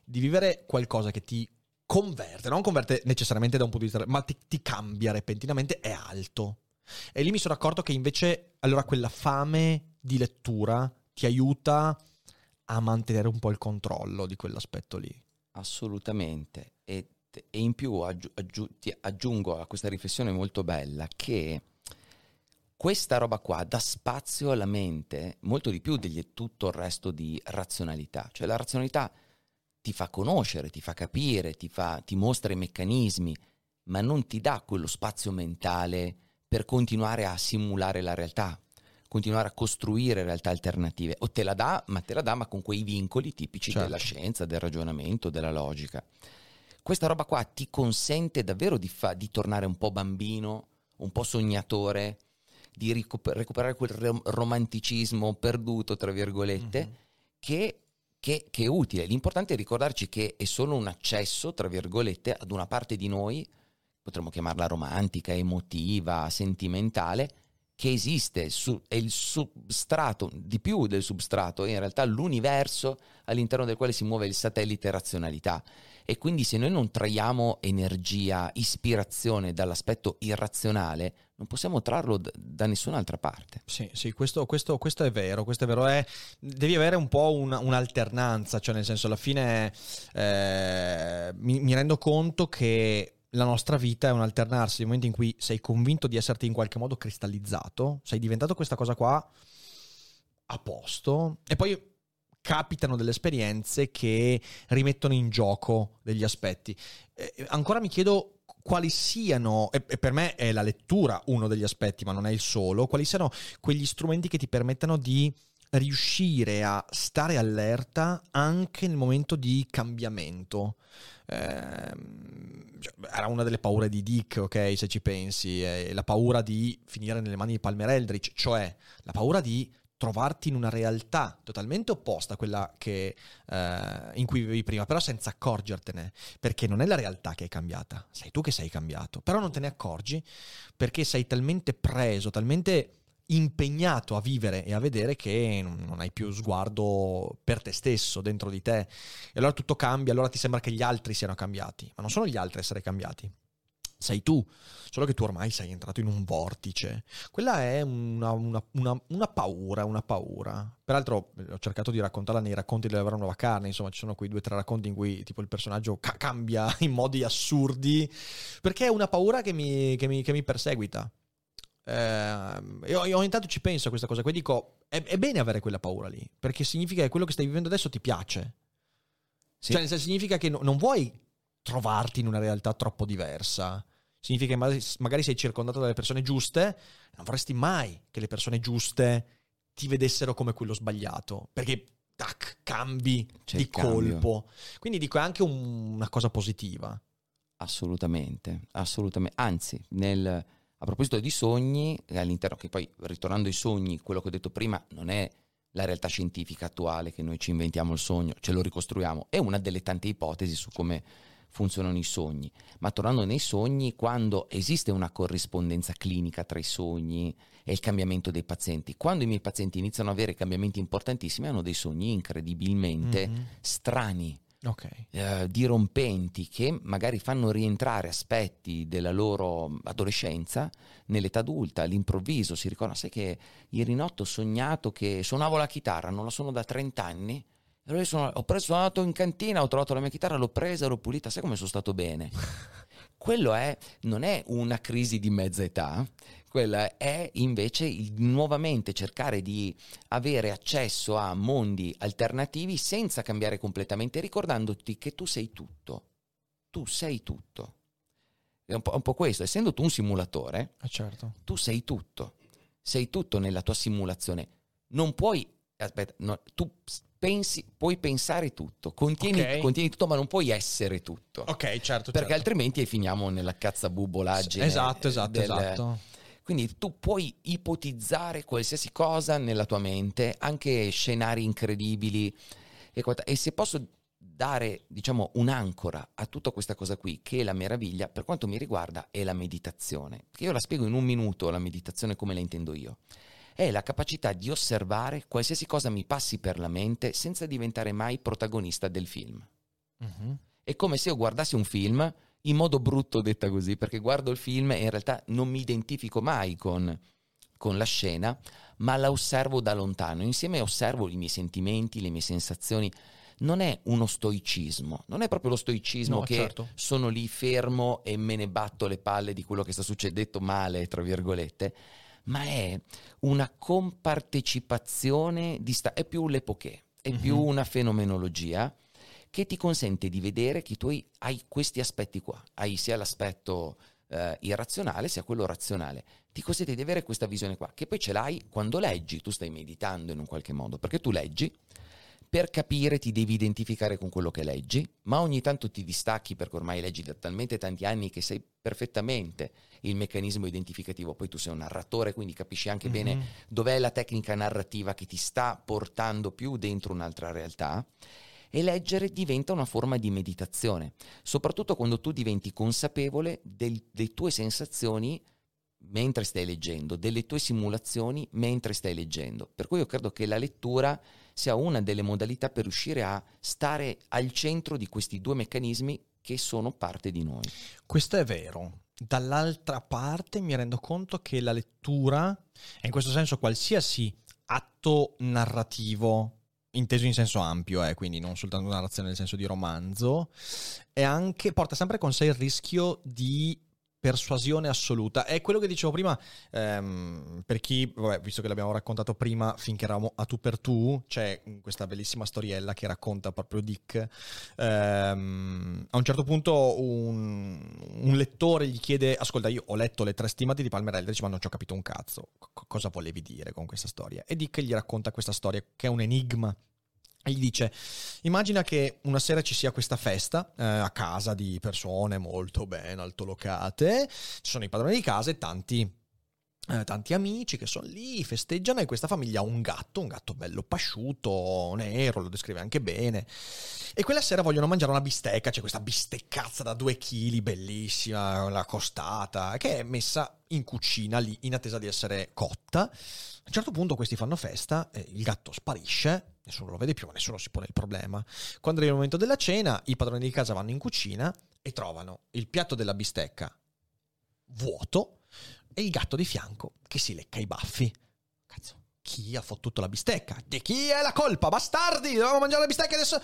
di vivere qualcosa che ti converte, non converte necessariamente da un punto di vista, ma ti, ti cambia repentinamente, è alto. E lì mi sono accorto che invece allora quella fame di lettura ti aiuta a mantenere un po' il controllo di quell'aspetto lì. Assolutamente. E, e in più aggi- aggi- aggiungo a questa riflessione molto bella che questa roba qua dà spazio alla mente molto di più di tutto il resto di razionalità. Cioè la razionalità ti fa conoscere, ti fa capire, ti, fa, ti mostra i meccanismi, ma non ti dà quello spazio mentale per continuare a simulare la realtà, continuare a costruire realtà alternative. O te la dà, ma te la dà, ma con quei vincoli tipici certo. della scienza, del ragionamento, della logica. Questa roba qua ti consente davvero di, fa- di tornare un po' bambino, un po' sognatore, di ricuper- recuperare quel rom- romanticismo perduto, tra virgolette, mm-hmm. che, che, che è utile. L'importante è ricordarci che è solo un accesso, tra virgolette, ad una parte di noi potremmo chiamarla romantica, emotiva, sentimentale, che esiste, su, è il substrato, di più del substrato, è in realtà l'universo all'interno del quale si muove il satellite razionalità. E quindi se noi non traiamo energia, ispirazione dall'aspetto irrazionale, non possiamo trarlo da, da nessun'altra parte. Sì, sì, questo, questo, questo, è vero, questo è vero. È, devi avere un po' un, un'alternanza, cioè nel senso alla fine eh, mi, mi rendo conto che la nostra vita è un alternarsi nel momento in cui sei convinto di esserti in qualche modo cristallizzato, sei diventato questa cosa qua a posto e poi capitano delle esperienze che rimettono in gioco degli aspetti. Eh, ancora mi chiedo quali siano, e, per me è la lettura uno degli aspetti, ma non è il solo, quali siano quegli strumenti che ti permettano di riuscire a stare allerta anche nel momento di cambiamento. Eh, era una delle paure di Dick, ok, se ci pensi, eh, la paura di finire nelle mani di Palmer Eldritch, cioè la paura di trovarti in una realtà totalmente opposta a quella che, eh, in cui vivevi prima, però senza accorgertene, perché non è la realtà che è cambiata, sei tu che sei cambiato, però non te ne accorgi perché sei talmente preso, talmente impegnato a vivere e a vedere che non hai più sguardo per te stesso, dentro di te. E allora tutto cambia, allora ti sembra che gli altri siano cambiati, ma non sono gli altri a essere cambiati. Sei tu, solo che tu ormai sei entrato in un vortice. Quella è una, una, una, una paura, una paura. Peraltro eh, ho cercato di raccontarla nei racconti della vera nuova carne, insomma ci sono quei due o tre racconti in cui tipo il personaggio ca- cambia in modi assurdi, perché è una paura che mi, che mi, che mi perseguita. Eh, io, ogni tanto ci penso a questa cosa qui, dico, è, è, bene avere quella paura lì, perché significa che quello che stai vivendo adesso ti piace. Sì. Cioè, significa che no, non vuoi trovarti in una realtà troppo diversa. Significa che magari, magari sei circondato dalle persone giuste, non vorresti mai che le persone giuste ti vedessero come quello sbagliato, perché tac, cambi C'è di colpo. Quindi dico è anche un, una cosa positiva. Assolutamente, assolutamente. Anzi, nel, a proposito di sogni, all'interno, che poi ritornando ai sogni, quello che ho detto prima non è la realtà scientifica attuale che noi ci inventiamo il sogno, ce lo ricostruiamo, è una delle tante ipotesi su come funzionano i sogni. Ma tornando nei sogni, quando esiste una corrispondenza clinica tra i sogni e il cambiamento dei pazienti, quando i miei pazienti iniziano ad avere cambiamenti importantissimi, hanno dei sogni incredibilmente mm-hmm. strani okay. eh, dirompenti che magari fanno rientrare aspetti della loro adolescenza nell'età adulta, all'improvviso si ricordano, sai che ieri notte ho sognato che suonavo la chitarra, non la suono da 30 anni, e allora sono, ho preso, sono andato in cantina, ho trovato la mia chitarra, l'ho presa, l'ho pulita, sai come sono stato bene? Quello è, non è una crisi di mezza età, quella è invece il nuovamente cercare di avere accesso a mondi alternativi senza cambiare completamente, ricordandoti che tu sei tutto. Tu sei tutto. È un po', un po questo, essendo tu un simulatore, ah, certo. tu sei tutto. Sei tutto nella tua simulazione. Non puoi, aspetta, no, tu pensi, puoi pensare tutto, contieni, okay. contieni, tutto, ma non puoi essere tutto. Ok, certo. Perché certo. altrimenti finiamo nella cazzabubolaggine. Esatto, esatto, del, esatto. Quindi tu puoi ipotizzare qualsiasi cosa nella tua mente, anche scenari incredibili. E, e se posso dare, diciamo, un'ancora a tutta questa cosa qui, che è la meraviglia, per quanto mi riguarda, è la meditazione. Che io la spiego in un minuto, la meditazione come la intendo io. È la capacità di osservare qualsiasi cosa mi passi per la mente senza diventare mai protagonista del film. Uh-huh. È come se io guardassi un film in modo brutto detta così, perché guardo il film e in realtà non mi identifico mai con, con la scena, ma la osservo da lontano. Insieme osservo i miei sentimenti, le mie sensazioni. Non è uno stoicismo, non è proprio lo stoicismo no, che certo. sono lì fermo e me ne batto le palle di quello che sta succedendo male, tra virgolette, ma è una compartecipazione di sta- è più l'epoche, è mm-hmm. più una fenomenologia che ti consente di vedere che tu hai questi aspetti qua, hai sia l'aspetto eh, irrazionale sia quello razionale, ti consente di avere questa visione qua, che poi ce l'hai quando leggi, tu stai meditando in un qualche modo, perché tu leggi, per capire ti devi identificare con quello che leggi, ma ogni tanto ti distacchi perché ormai leggi da talmente tanti anni che sai perfettamente il meccanismo identificativo, poi tu sei un narratore, quindi capisci anche mm-hmm. bene dov'è la tecnica narrativa che ti sta portando più dentro un'altra realtà e leggere diventa una forma di meditazione, soprattutto quando tu diventi consapevole del, delle tue sensazioni mentre stai leggendo, delle tue simulazioni mentre stai leggendo. Per cui io credo che la lettura sia una delle modalità per riuscire a stare al centro di questi due meccanismi che sono parte di noi. Questo è vero. Dall'altra parte mi rendo conto che la lettura, e in questo senso qualsiasi atto narrativo inteso in senso ampio, eh, quindi non soltanto narrazione nel senso di romanzo, e anche porta sempre con sé il rischio di persuasione assoluta. È quello che dicevo prima, ehm, per chi, vabbè, visto che l'abbiamo raccontato prima, finché eravamo a tu per tu, c'è questa bellissima storiella che racconta proprio Dick. Ehm, a un certo punto un, un, lettore gli chiede, ascolta, io ho letto le tre stimati di Palmer Eldritch, ma non ci ho capito un cazzo. C- cosa volevi dire con questa storia? E Dick gli racconta questa storia che è un enigma e gli dice, immagina che una sera ci sia questa festa eh, a casa di persone molto ben altolocate, ci sono i padroni di casa e tanti, eh, tanti amici che sono lì, festeggiano e questa famiglia ha un gatto, un gatto bello pasciuto, nero, lo descrive anche bene. E quella sera vogliono mangiare una bistecca, c'è questa bisteccazza da due chili, bellissima, la costata, che è messa in cucina lì in attesa di essere cotta. A un certo punto questi fanno festa, il gatto sparisce nessuno lo vede più, nessuno si pone il problema. Quando arriva il momento della cena, i padroni di casa vanno in cucina e trovano il piatto della bistecca vuoto e il gatto di fianco che si lecca i baffi. Cazzo, chi ha fottuto la bistecca? Di chi è la colpa? Bastardi, dovevamo mangiare la bistecca adesso.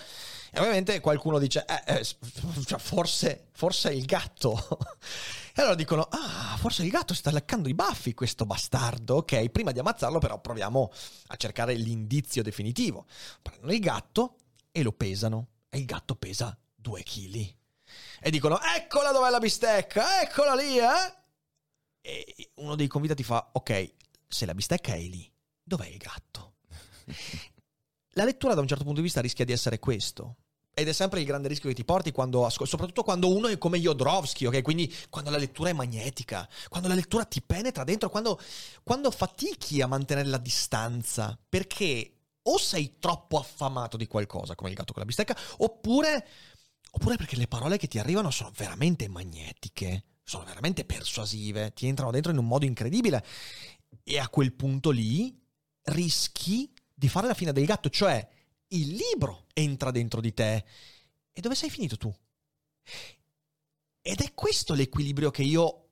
E ovviamente qualcuno dice, eh, eh, cioè, forse, forse il gatto. E allora dicono, ah, forse il gatto sta leccando i baffi, questo bastardo. Ok, prima di ammazzarlo però proviamo a cercare l'indizio definitivo. Prendono il gatto e lo pesano. E il gatto pesa due chili. E dicono, eccola dov'è la bistecca, eccola lì, eh? E uno dei convitati fa, ok, se la bistecca è lì, dov'è il gatto? La lettura da un certo punto di vista rischia di essere questo. Ed è sempre il grande rischio che ti porti quando, soprattutto quando uno è come Jodorowsky, ok? Quindi quando la lettura è magnetica, quando la lettura ti penetra dentro, quando, quando fatichi a mantenere la distanza, perché o sei troppo affamato di qualcosa, come il gatto con la bistecca, oppure, oppure perché le parole che ti arrivano sono veramente magnetiche, sono veramente persuasive, ti entrano dentro in un modo incredibile. E a quel punto lì rischi di fare la fine del gatto, cioè il libro entra dentro di te. E dove sei finito tu? Ed è questo l'equilibrio che io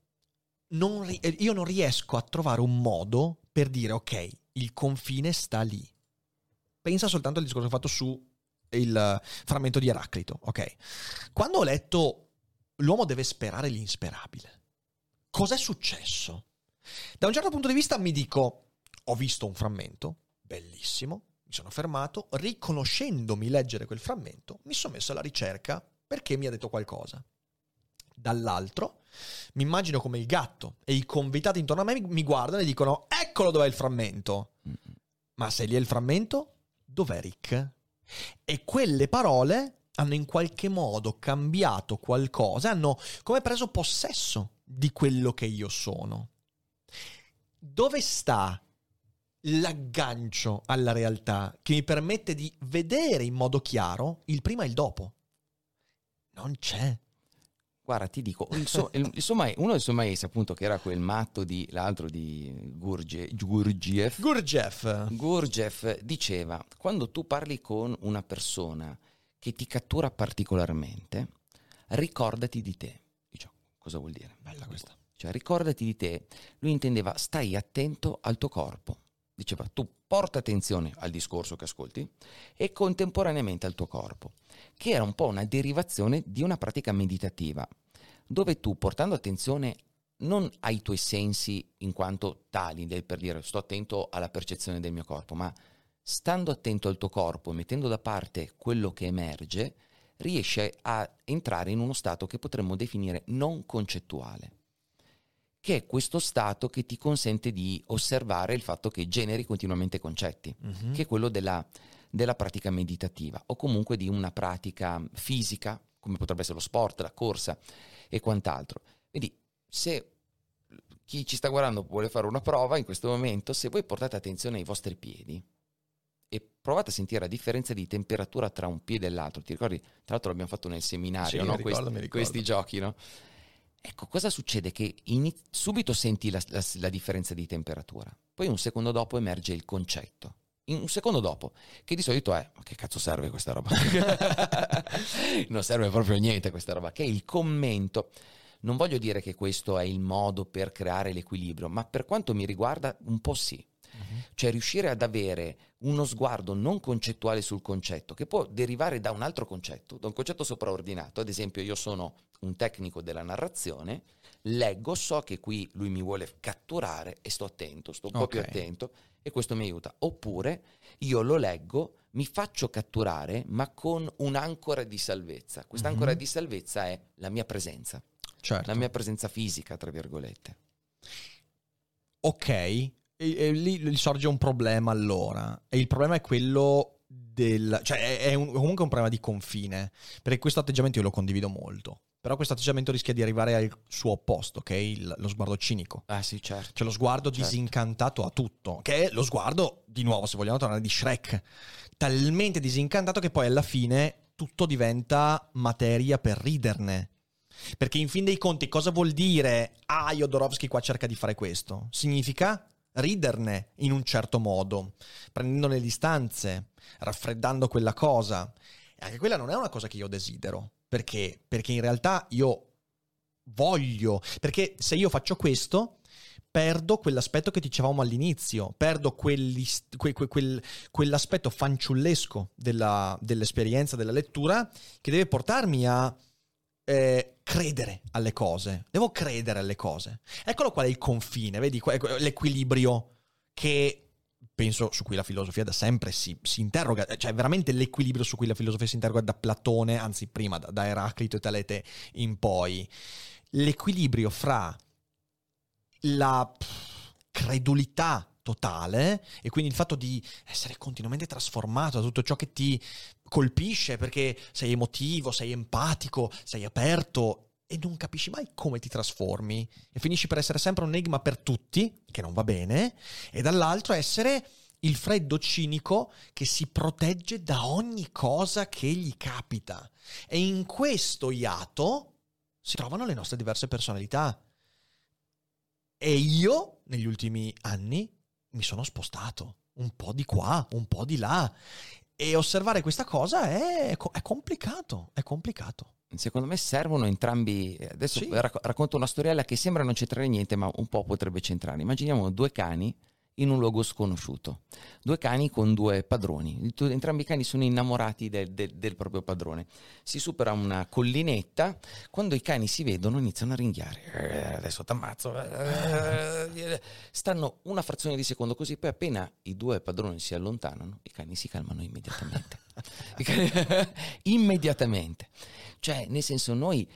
non, io non riesco a trovare un modo per dire ok, il confine sta lì. Pensa soltanto al discorso che ho fatto su il frammento di Eraclito, ok? Quando ho letto L'uomo deve sperare l'insperabile. Cos'è successo? Da un certo punto di vista mi dico, ho visto un frammento, bellissimo, mi sono fermato, riconoscendomi leggere quel frammento, mi sono messo alla ricerca perché mi ha detto qualcosa. Dall'altro, mi immagino come il gatto e i convitati intorno a me mi guardano e dicono: Eccolo dov'è il frammento. Ma se lì è il frammento, dov'è Rick? E quelle parole hanno in qualche modo cambiato qualcosa, hanno come preso possesso di quello che io sono. Dove sta l'aggancio alla realtà che mi permette di vedere in modo chiaro il prima e il dopo. Non c'è. Guarda, ti dico, il so, il, il somai, uno dei suoi maestri, appunto, che era quel matto di l'altro di Gurgie, Gurgiev. Gurgiev. Gurgiev diceva: quando tu parli con una persona che ti cattura particolarmente, ricordati di te. Dice, cosa vuol dire? Bella questa. Cioè, ricordati di te. Lui intendeva, stai attento al tuo corpo diceva tu porta attenzione al discorso che ascolti e contemporaneamente al tuo corpo, che era un po' una derivazione di una pratica meditativa, dove tu portando attenzione non ai tuoi sensi in quanto tali, per dire sto attento alla percezione del mio corpo, ma stando attento al tuo corpo e mettendo da parte quello che emerge, riesci a entrare in uno stato che potremmo definire non concettuale che è questo stato che ti consente di osservare il fatto che generi continuamente concetti, uh-huh. che è quello della, della, pratica meditativa o comunque di una pratica fisica, come potrebbe essere lo sport, la corsa e quant'altro. Quindi se chi ci sta guardando vuole fare una prova in questo momento, se voi portate attenzione ai vostri piedi e provate a sentire la differenza di temperatura tra un piede e l'altro, ti ricordi? Tra l'altro l'abbiamo fatto nel seminario, sì, no? ricordo, questi, questi giochi, no? Ecco, cosa succede? Che iniz- subito senti la, la, la, differenza di temperatura, poi un secondo dopo emerge il concetto. In un secondo dopo, che di solito è, ma che cazzo serve questa roba? non serve proprio niente questa roba, che è il commento. Non voglio dire che questo è il modo per creare l'equilibrio, ma per quanto mi riguarda un po' sì. Uh-huh. Cioè riuscire ad avere uno sguardo non concettuale sul concetto, che può derivare da un altro concetto, da un concetto sopraordinato. Ad esempio, io sono un tecnico della narrazione, leggo, so che qui lui mi vuole catturare e sto attento, sto un po' più attento e questo mi aiuta. Oppure io lo leggo, mi faccio catturare, ma con un'ancora di salvezza. Quest'ancora Mhm. di salvezza è la mia presenza, Certo. la mia presenza fisica, tra virgolette. Ok, e, e lì, sorge un problema allora. E il problema è quello del... cioè è, è un- comunque un problema di confine. Perché questo atteggiamento io lo condivido molto. Però questo atteggiamento rischia di arrivare al suo opposto, che è il- lo sguardo cinico. Ah sì, certo. Cioè lo sguardo Certo. disincantato a tutto, che è lo sguardo, di nuovo, se vogliamo tornare di Shrek, talmente disincantato che poi alla fine tutto diventa materia per riderne. Perché in fin dei conti cosa vuol dire ah, Jodorowsky qua cerca di fare questo? Significa riderne in un certo modo, prendendo le distanze, raffreddando quella cosa. E anche quella non è una cosa che io desidero, perché, perché in realtà io voglio, perché se io faccio questo perdo quell'aspetto che dicevamo all'inizio, perdo que- que- quel- quell'aspetto fanciullesco della- dell'esperienza della lettura che deve portarmi a eh, credere alle cose. Devo credere alle cose. Eccolo qual è il confine, vedi, ecco, l'equilibrio che penso su cui la filosofia da sempre si, si interroga, cioè veramente l'equilibrio su cui la filosofia si interroga da Platone, anzi prima da, da Eraclito e Talete in poi, l'equilibrio fra la credulità totale e quindi il fatto di essere continuamente trasformato da tutto ciò che ti colpisce perché sei emotivo, sei empatico, sei aperto e non capisci mai come ti trasformi e finisci per essere sempre un enigma per tutti, che non va bene, e dall'altro essere il freddo cinico che si protegge da ogni cosa che gli capita. E in questo iato si trovano le nostre diverse personalità. E io, negli ultimi anni, mi sono spostato un po' di qua, un po' di là. E osservare questa cosa è, è complicato, è complicato. Secondo me servono entrambi. Adesso Sì. racco- racconto una storiella che sembra non c'entrare niente, ma un po' potrebbe centrare. Immaginiamo due cani in un luogo sconosciuto. Due cani con due padroni. Entrambi i cani sono innamorati del, del- del proprio padrone. Si supera una collinetta. Quando i cani si vedono iniziano a ringhiare. Eh, adesso t'ammazzo. eh, Stanno una frazione di secondo così, poi appena i due padroni si allontanano, i cani si calmano immediatamente. Cani- immediatamente. Cioè, nel senso, noi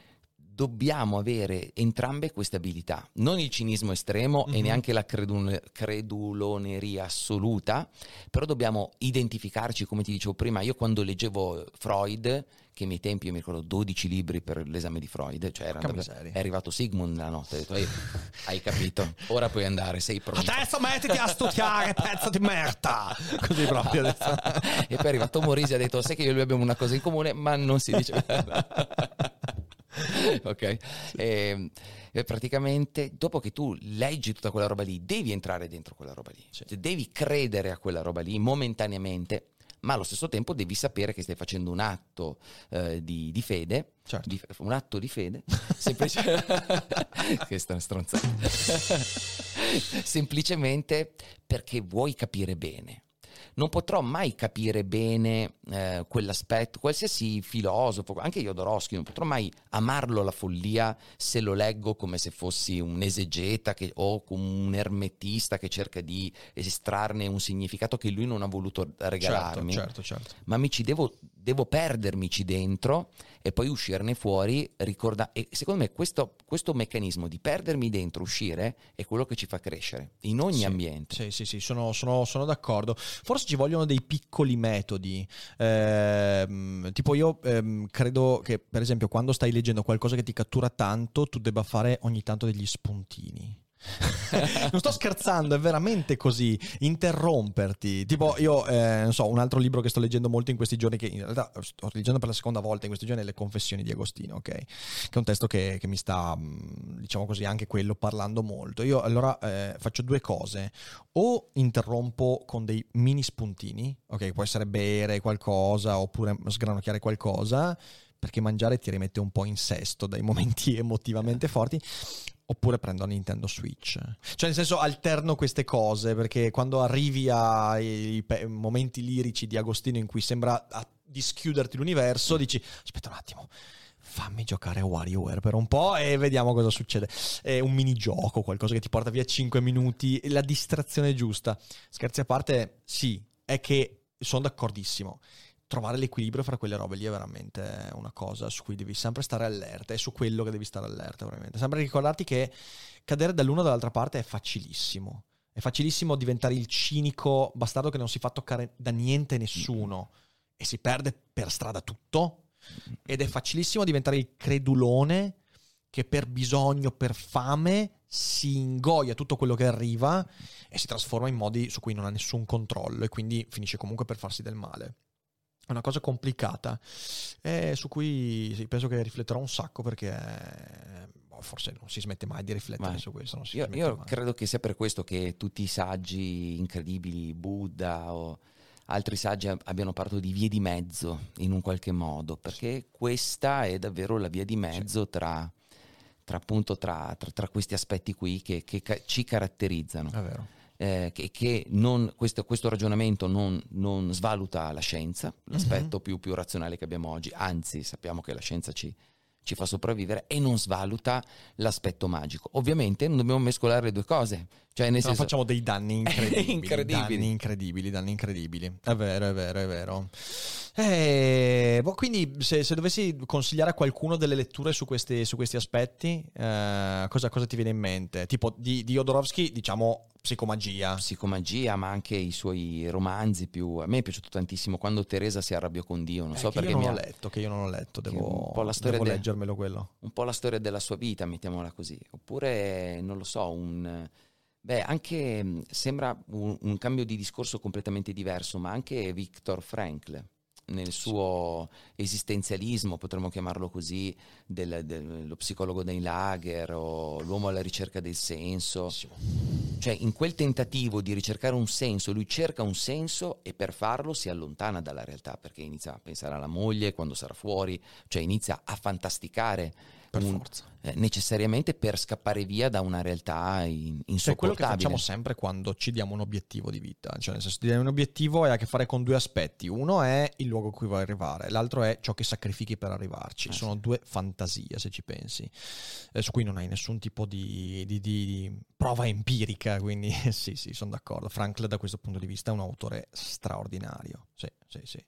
dobbiamo avere entrambe queste abilità, non il cinismo estremo e Mhm. neanche la credul- creduloneria assoluta, però dobbiamo identificarci, come ti dicevo prima, io quando leggevo Freud, che ai miei tempi io mi ricordo 12 libri per l'esame di Freud, cioè andato- è arrivato Sigmund la notte, ho detto, "Ehi, hai capito, ora puoi andare, sei pronto. Adesso mettiti a studiare, pezzo di merda! Così proprio adesso. e poi è arrivato Morisi e ha detto sai che io e lui abbiamo una cosa in comune ma non si dice ok? E, e praticamente dopo che tu leggi tutta quella roba lì devi entrare dentro quella roba lì. Cioè, devi credere a quella roba lì momentaneamente ma allo stesso tempo devi sapere che stai facendo un atto eh, di, di fede. Certo. di- un atto di fede. Semplice questa è una stronzata. Semplicemente perché vuoi capire bene non potrò mai capire bene eh, quell'aspetto, qualsiasi filosofo, anche Jodorowsky, non potrò mai amarlo la follia se lo leggo come se fossi un esegeta che- o un ermetista che cerca di estrarne un significato che lui non ha voluto regalarmi Certo, certo, certo. ma mi ci devo, devo perdermici dentro e poi uscirne fuori. Ricorda- e secondo me questo, questo meccanismo di perdermi dentro, uscire, è quello che ci fa crescere in ogni Sì, ambiente. Sì, sì, sì, sono, sono- sono d'accordo. Forse ci vogliono dei piccoli metodi. Ehm, tipo io ehm, credo che, per esempio, quando stai leggendo qualcosa che ti cattura tanto, tu debba fare ogni tanto degli spuntini. non sto scherzando, è veramente così. Interromperti. Tipo, io eh, non so, un altro libro che sto leggendo molto in questi giorni, che in realtà sto leggendo per la seconda volta in questi giorni, è Le Confessioni di Agostino, ok? Che è un testo che, che mi sta, mh, diciamo così, anche quello parlando molto. Io allora eh, faccio due cose. O interrompo con dei mini spuntini, ok? Può essere bere qualcosa oppure sgranocchiare qualcosa, perché mangiare ti rimette un po' in sesto dai momenti emotivamente forti. Oppure prendo la Nintendo Switch. Cioè, nel senso, alterno queste cose perché quando arrivi ai pe- momenti lirici di Agostino in cui sembra a- dischiuderti l'universo, dici: Aspetta un attimo, fammi giocare a WarioWare per un po' e vediamo cosa succede. È un minigioco, qualcosa che ti porta via 5 minuti, la distrazione giusta. Scherzi a parte, sì, è che sono d'accordissimo. Trovare l'equilibrio fra quelle robe lì è veramente una cosa su cui devi sempre stare allerta, è su quello che devi stare allerta, veramente. Sempre ricordarti che cadere dall'una dall'altra parte è facilissimo. È facilissimo diventare il cinico bastardo che non si fa toccare da niente e nessuno e si perde per strada tutto. Ed è facilissimo diventare il credulone che per bisogno, per fame, si ingoia tutto quello che arriva e si trasforma in modi su cui non ha nessun controllo e quindi finisce comunque per farsi del male. È una cosa complicata e su cui sì, penso che rifletterò un sacco perché boh, forse non si smette mai di riflettere Ma su questo. io, io credo che sia per questo che tutti i saggi incredibili, Buddha o altri saggi abbiano parlato di vie di mezzo in un qualche modo, perché questa è davvero la via di mezzo tra, tra, appunto, tra, tra questi aspetti qui che, che ca- ci caratterizzano. È vero. Eh, che, che non, questo, questo, ragionamento non, non, svaluta la scienza, l'aspetto uh-huh. più, più, razionale che abbiamo oggi, anzi sappiamo che la scienza ci, ci fa sopravvivere e non svaluta l'aspetto magico. Ovviamente non dobbiamo mescolare le due cose. Cioè, nel no, senso... facciamo dei danni incredibili. incredibili. Danni incredibili, danni incredibili. È vero, è vero, è vero. Eh, boh, quindi se, se, dovessi consigliare a qualcuno delle letture su questi, su questi aspetti, eh, cosa, cosa, ti viene in mente? Tipo di, di Jodorowsky, diciamo psicomagia. Psicomagia, ma anche i suoi romanzi più... A me è piaciuto tantissimo quando Teresa si arrabbiò con Dio, non eh, so perché... Io non l'ho ha... letto, che io non ho letto, devo, un po la storia devo de... leggermelo quello. Un po' la storia della sua vita, mettiamola così. Oppure, non lo so, un... Beh, anche sembra un, un cambio di discorso completamente diverso, ma anche Viktor Frankl nel suo esistenzialismo, potremmo chiamarlo così, del, dello psicologo dei lager o l'uomo alla ricerca del senso. Cioè, in quel tentativo di ricercare un senso, lui cerca un senso e per farlo si allontana dalla realtà perché inizia a pensare alla moglie quando sarà fuori, cioè inizia a fantasticare per un, forza. Eh, necessariamente per scappare via da una realtà in, insopportabile. Cioè quello che facciamo sempre quando ci diamo un obiettivo di vita, cioè nel senso ti diamo un obiettivo e ha a che fare con due aspetti, uno è il luogo a cui vuoi arrivare, l'altro è ciò che sacrifichi per arrivarci, ah, sono sì. due fantasie se ci pensi, eh, su cui non hai nessun tipo di, di, di prova empirica, quindi sì sì sono d'accordo, Frankl da questo punto di vista è un autore straordinario, sì sì sì.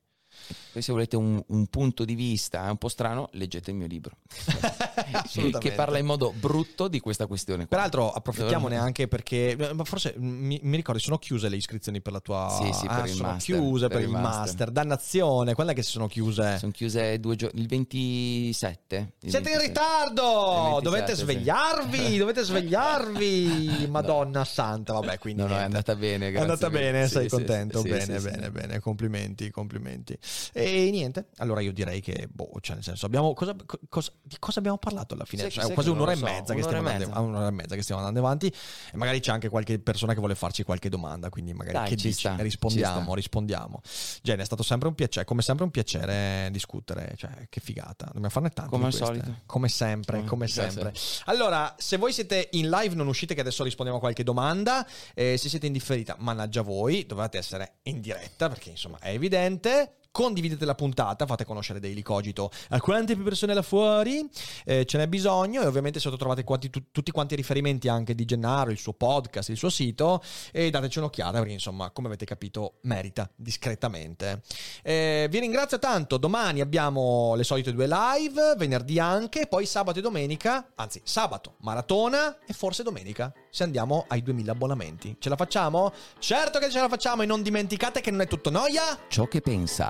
Poi se volete un, un, punto di vista un po' strano, leggete il mio libro, che parla in modo brutto di questa questione. Qua. Peraltro approfittiamone anche perché, ma forse mi, mi ricordo, sono chiuse le iscrizioni per la tua... Sì, sì, ah, sono master, chiuse per, per il master. master. Dannazione, quando è che si sono chiuse? Sono chiuse due giorni, il 27. Il Siete 27. in ritardo! 27, dovete svegliarvi, sì. dovete svegliarvi! Madonna no. santa, vabbè, quindi... No, no, è andata bene, grazie. È andata bene, sei contento? bene, bene, bene, complimenti, complimenti. E niente, allora io direi che, boh, cioè nel senso, abbiamo, cosa, cosa, di cosa abbiamo parlato alla fine? Cioè, quasi un'ora, so, mezza un'ora, e mezza. un'ora e mezza che stiamo andando avanti e magari c'è anche qualche persona che vuole farci qualche domanda, quindi magari Dai, dici? Sta, rispondiamo, rispondiamo. Gene, è stato sempre un piacere, come sempre un piacere discutere, cioè che figata, dobbiamo farne tante Come al solito. Come sempre, come sempre. Allora, se voi siete in live non uscite che adesso rispondiamo a qualche domanda, eh, se siete in differita, mannaggia voi, dovete essere in diretta perché insomma è evidente condividete la puntata, fate conoscere Daily Cogito a quante più persone là fuori eh, ce n'è bisogno e ovviamente sotto trovate quanti, tu, tutti quanti i riferimenti anche di Gennaro, il suo podcast, il suo sito e dateci un'occhiata perché insomma come avete capito merita discretamente. Eh, vi ringrazio tanto, domani abbiamo le solite due live, venerdì anche, poi sabato e domenica, anzi sabato maratona e forse domenica se andiamo ai 2000 abbonamenti. Ce la facciamo? Certo che ce la facciamo e non dimenticate che non è tutto noia. Ciò che pensa.